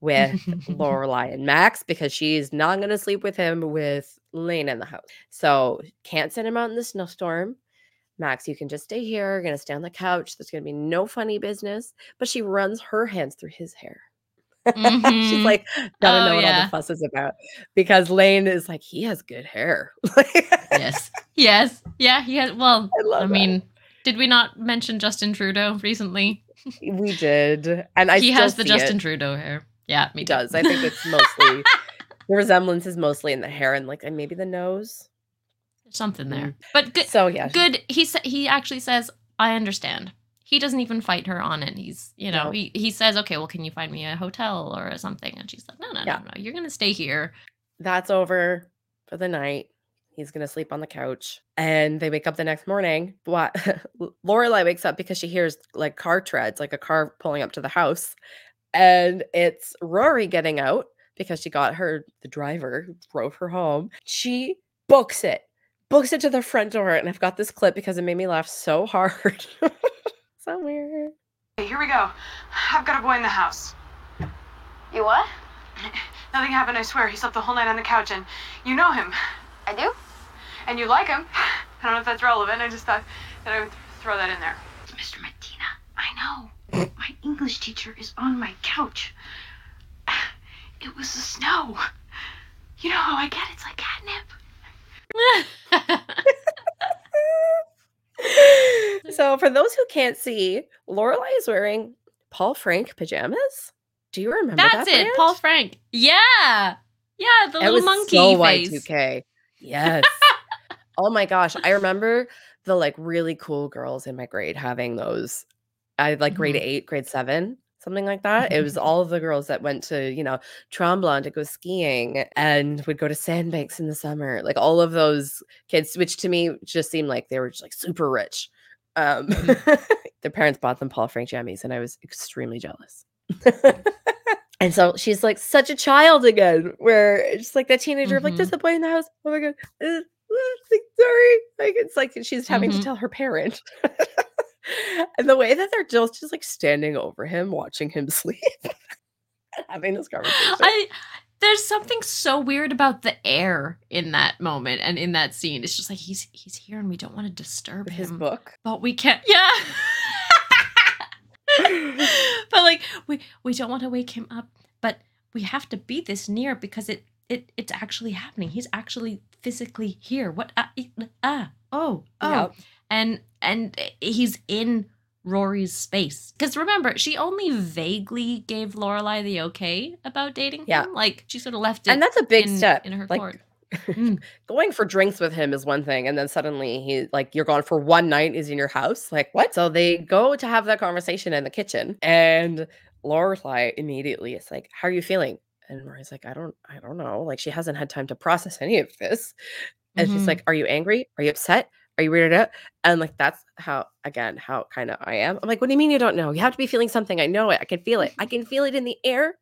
with Lorelai and Max because she's not gonna sleep with him with Lane in the house. So can't send him out in the snowstorm. Max, you can just stay here. You're gonna stay on the couch. There's gonna be no funny business. But she runs her hands through his hair. She's Mhm. like, gotta Oh, know what all the fuss is about. Because Lane is like, he has good hair. yes, yes, yeah. He has. Well, I I mean, did we not mention Justin Trudeau recently? we did. And I he has the Justin it. Trudeau hair. Yeah, me He too. does. I think it's mostly the resemblance is mostly in the hair and like and maybe the nose. something there. Mm. But good. So yeah. good he sa- he actually says i understand he doesn't even fight her on it he's you know No. he, he says okay well can you find me a hotel or something and she's like no no Yeah. no no you're gonna stay here That's over for the night. He's gonna sleep on the couch. And they wake up the next morning. What? Lorelai wakes up because she hears like car treads, like a car pulling up to the house. And it's Rory getting out because she got her the driver drove her home. She books it, books it to the front door. And I've got this clip because it made me laugh so hard. so weird. Okay, here we go. I've got a boy in the house. You what? Nothing happened, I swear. He slept the whole night on the couch, and you know him. I do? And you like him. I don't know if that's relevant. I just thought that I would throw that in there. Mr. Medina, I know. My English teacher is on my couch. It was the snow. You know how I get it. It's like catnip. so for those who can't see, Lorelai is wearing Paul Frank pajamas. Do you remember that's that it brand? paul frank yeah yeah the It little monkey so face Y2K. Yes. oh my gosh, I remember the like really cool girls in my grade having those. I like grade Mhm. eight, grade seven, something like that. It was all of the girls that went to you know Tremblant to go skiing and would go to sandbanks in the summer. Like all of those kids, which to me just seemed like they were just like super rich. Um, Mm-hmm. their parents bought them Paul Frank jammies, and I was extremely jealous. And so she's like such a child again, where it's like that teenager of like, there's the boy in the house. Oh my god. like, sorry. Like it's like she's having Mhm. to tell her parent. And the way that they're just just like standing over him, watching him sleep, having this conversation. I there's something so weird about the air in that moment and in that scene. It's just like he's he's here and we don't want to disturb his him. book. But we can't yeah. but like we we don't want to wake him up, but we have to be this near because it it it's actually happening. He's actually physically here. What ah, e- ah oh oh Yep. And and he's in Rory's space. Because remember, she only vaguely gave Lorelai the okay about dating Yeah. him. Like she sort of left it And that's a big in, step. in her like court. Mm. going for drinks with him is one thing, and then suddenly he like you're gone for one night, is in your house. Like what? So they go to have that conversation in the kitchen, and Lorelai immediately is like, "How are you feeling?" And Rory's like, "I don't, I don't know." Like she hasn't had time to process any of this, and she's Mhm. like, "Are you angry? Are you upset? Are you weirded out?" And like that's how again how kind of I am. I'm like, "What do you mean you don't know? You have to be feeling something. I know it. I can feel it. I can feel it in the air.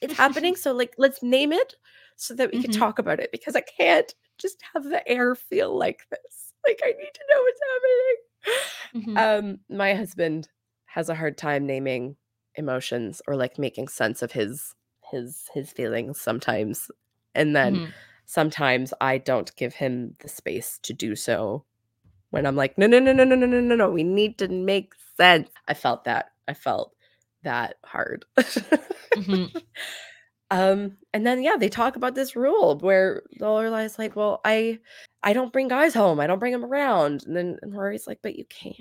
It's happening. So like, let's name it." so that we can Mhm. talk about it because I can't just have the air feel like this. Like I need to know what's happening. Mhm. Um, my husband has a hard time naming emotions or like making sense of his his his feelings sometimes. And then Mhm. sometimes I don't give him the space to do so when I'm like, no, no, no, no, no, no, no, no, no. We need to make sense. I felt that. I felt that hard. Mhm. Um, and then yeah, they talk about this rule where Lorelai's like, "Well, I, I don't bring guys home. I don't bring them around." And then and Rory's like, "But you can."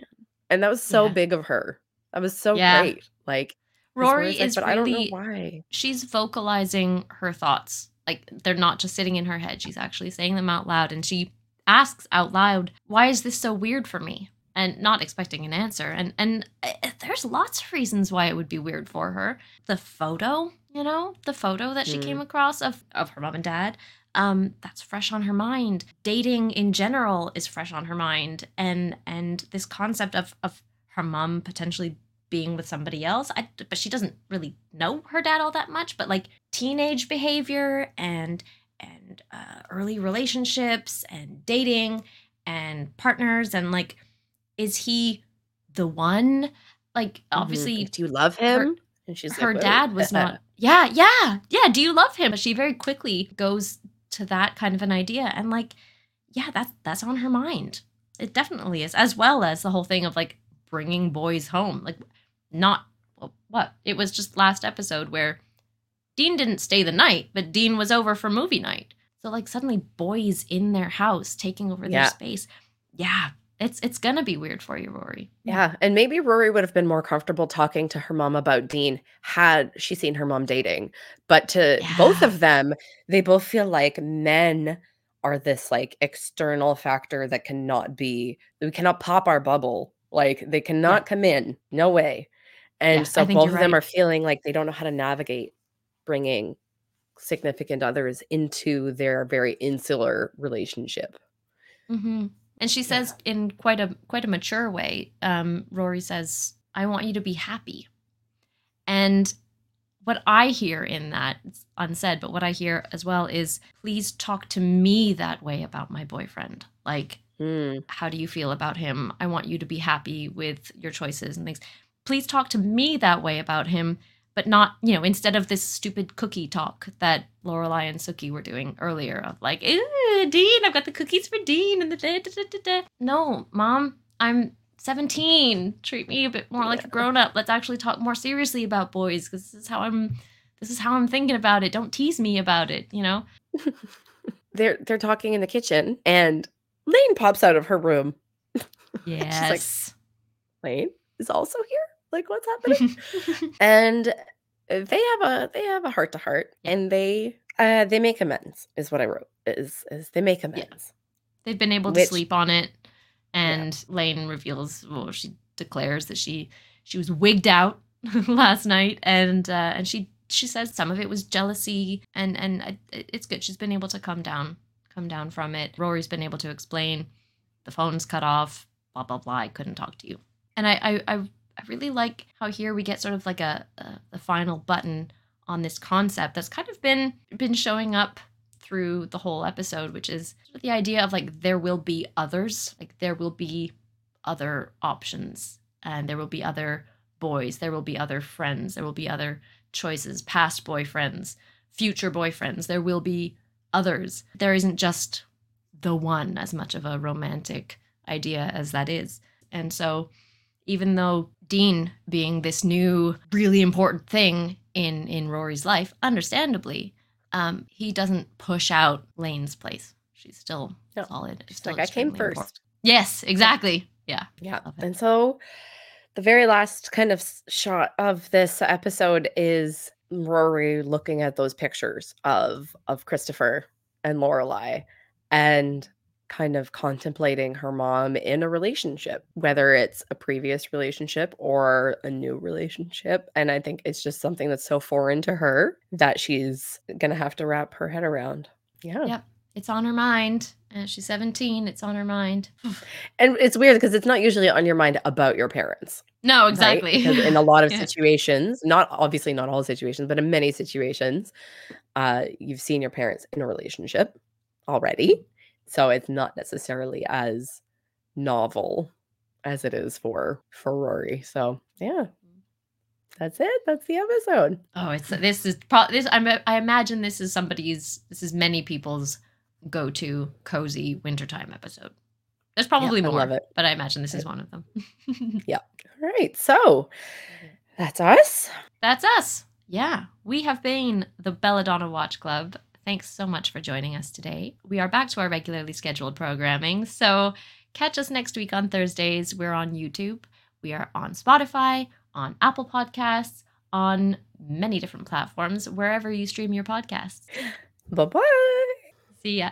And that was so Yeah. big of her. That was so Yeah. great. Like Rory like, is "But I don't know why." she's vocalizing her thoughts. Like they're not just sitting in her head. She's actually saying them out loud and she asks out loud, "Why is this so weird for me?" and not expecting an answer. And and uh, there's lots of reasons why it would be weird for her. The photo, you know, the photo that she Mm. came across of of her mom and dad, um that's fresh on her mind. Dating in general is fresh on her mind and and this concept of of her mom potentially being with somebody else. I, but she doesn't really know her dad all that much. But like teenage behavior and and uh, early relationships and dating and partners and like, is he the one? Like Mhm. obviously, Like, do you love her- him? and she's her like, dad was not. Yeah, yeah, yeah. Do you love him? But she very quickly goes to that kind of an idea, and like, yeah, that's that's on her mind. It definitely is, as well as the whole thing of like bringing boys home. Like, not well, what it was just last episode where Dean didn't stay the night, but Dean was over for movie night. So like suddenly boys in their house taking over Yeah. their space. Yeah, it's it's gonna be weird for you, Rory. Yeah, and maybe Rory would have been more comfortable talking to her mom about Dean had she seen her mom dating. But to both of them, they both feel like men are this like external factor that cannot be we cannot pop our bubble. Like they cannot come in. No way. And Yeah, so both of them are feeling like they don't know how to navigate bringing significant others into their very insular relationship. hmm And she says in quite a quite a mature way. Um, Rory says, "I want you to be happy," and what I hear in that, it's unsaid, but what I hear as well is, "Please talk to me that way about my boyfriend. Like, Mm, how do you feel about him? I want you to be happy with your choices and things. Please talk to me that way about him." But not, you know, instead of this stupid cookie talk that Lorelai and Sookie were doing earlier of like, "Ooh, Dean, I've got the cookies for Dean and the da, da, da, da, da." No, mom, I'm 17. Treat me a bit more like a grown up. Let's actually talk more seriously about boys because this is how I'm this is how I'm thinking about it. Don't tease me about it, you know? they're they're talking in the kitchen and Lane pops out of her room. Yes. Lane is also here. Like what's happening? and uh, they have a they have a heart to heart and they uh they make amends is what I wrote. Is is they make amends. They've been able to Which- sleep on it, and Lane reveals, well, she declares that she she was wigged out last night, and uh, and she she says some of it was jealousy, and and it's good. She's been able to come down come down from it. Rory's been able to explain the phone's cut off, blah blah blah. I couldn't talk to you, and I I I, I really like how here we get sort of like a, a final button on this concept that's kind of been been showing up through the whole episode, which is the idea of like there will be others, like there will be other options, and there will be other boys, there will be other friends, there will be other choices, past boyfriends, future boyfriends, there will be others. There isn't just the one as much of a romantic idea as that is. And so, even though Dean being this new, really important thing in in Rory's life, understandably, um, he doesn't push out Lane's place. She's still No. solid. She's still like, I came first. important. Yes, exactly. Yeah. Yeah. And so the very last kind of shot of this episode is Rory looking at those pictures of of Christopher and Lorelai and kind of contemplating her mom in a relationship, whether it's a previous relationship or a new relationship. And I think it's just something that's so foreign to her that she's gonna have to wrap her head around. Yeah. Yep. It's on her mind. And she's 17. It's on her mind. And it's weird because it's not usually on your mind about your parents. No, right? exactly. Because in a lot of Yeah. situations, not obviously not all situations, but in many situations, uh, you've seen your parents in a relationship already. So it's not necessarily as novel as it is for for Rory. So yeah. Mm-hmm. That's it. That's the episode. Oh, it's this is pro- this. I'm, I imagine this is somebody's. This is many people's go-to cozy wintertime episode. There's probably I more, love it. but I imagine this is one of them. Yeah. All right. So that's us. That's us. Yeah, we have been the Belladonna Watch Club. Thanks so much for joining us today. We are back to our regularly scheduled programming, so catch us next week on Thursdays. We're on YouTube. We are on Spotify, on Apple Podcasts, on many different platforms, wherever you stream your podcasts. Bye bye. See ya.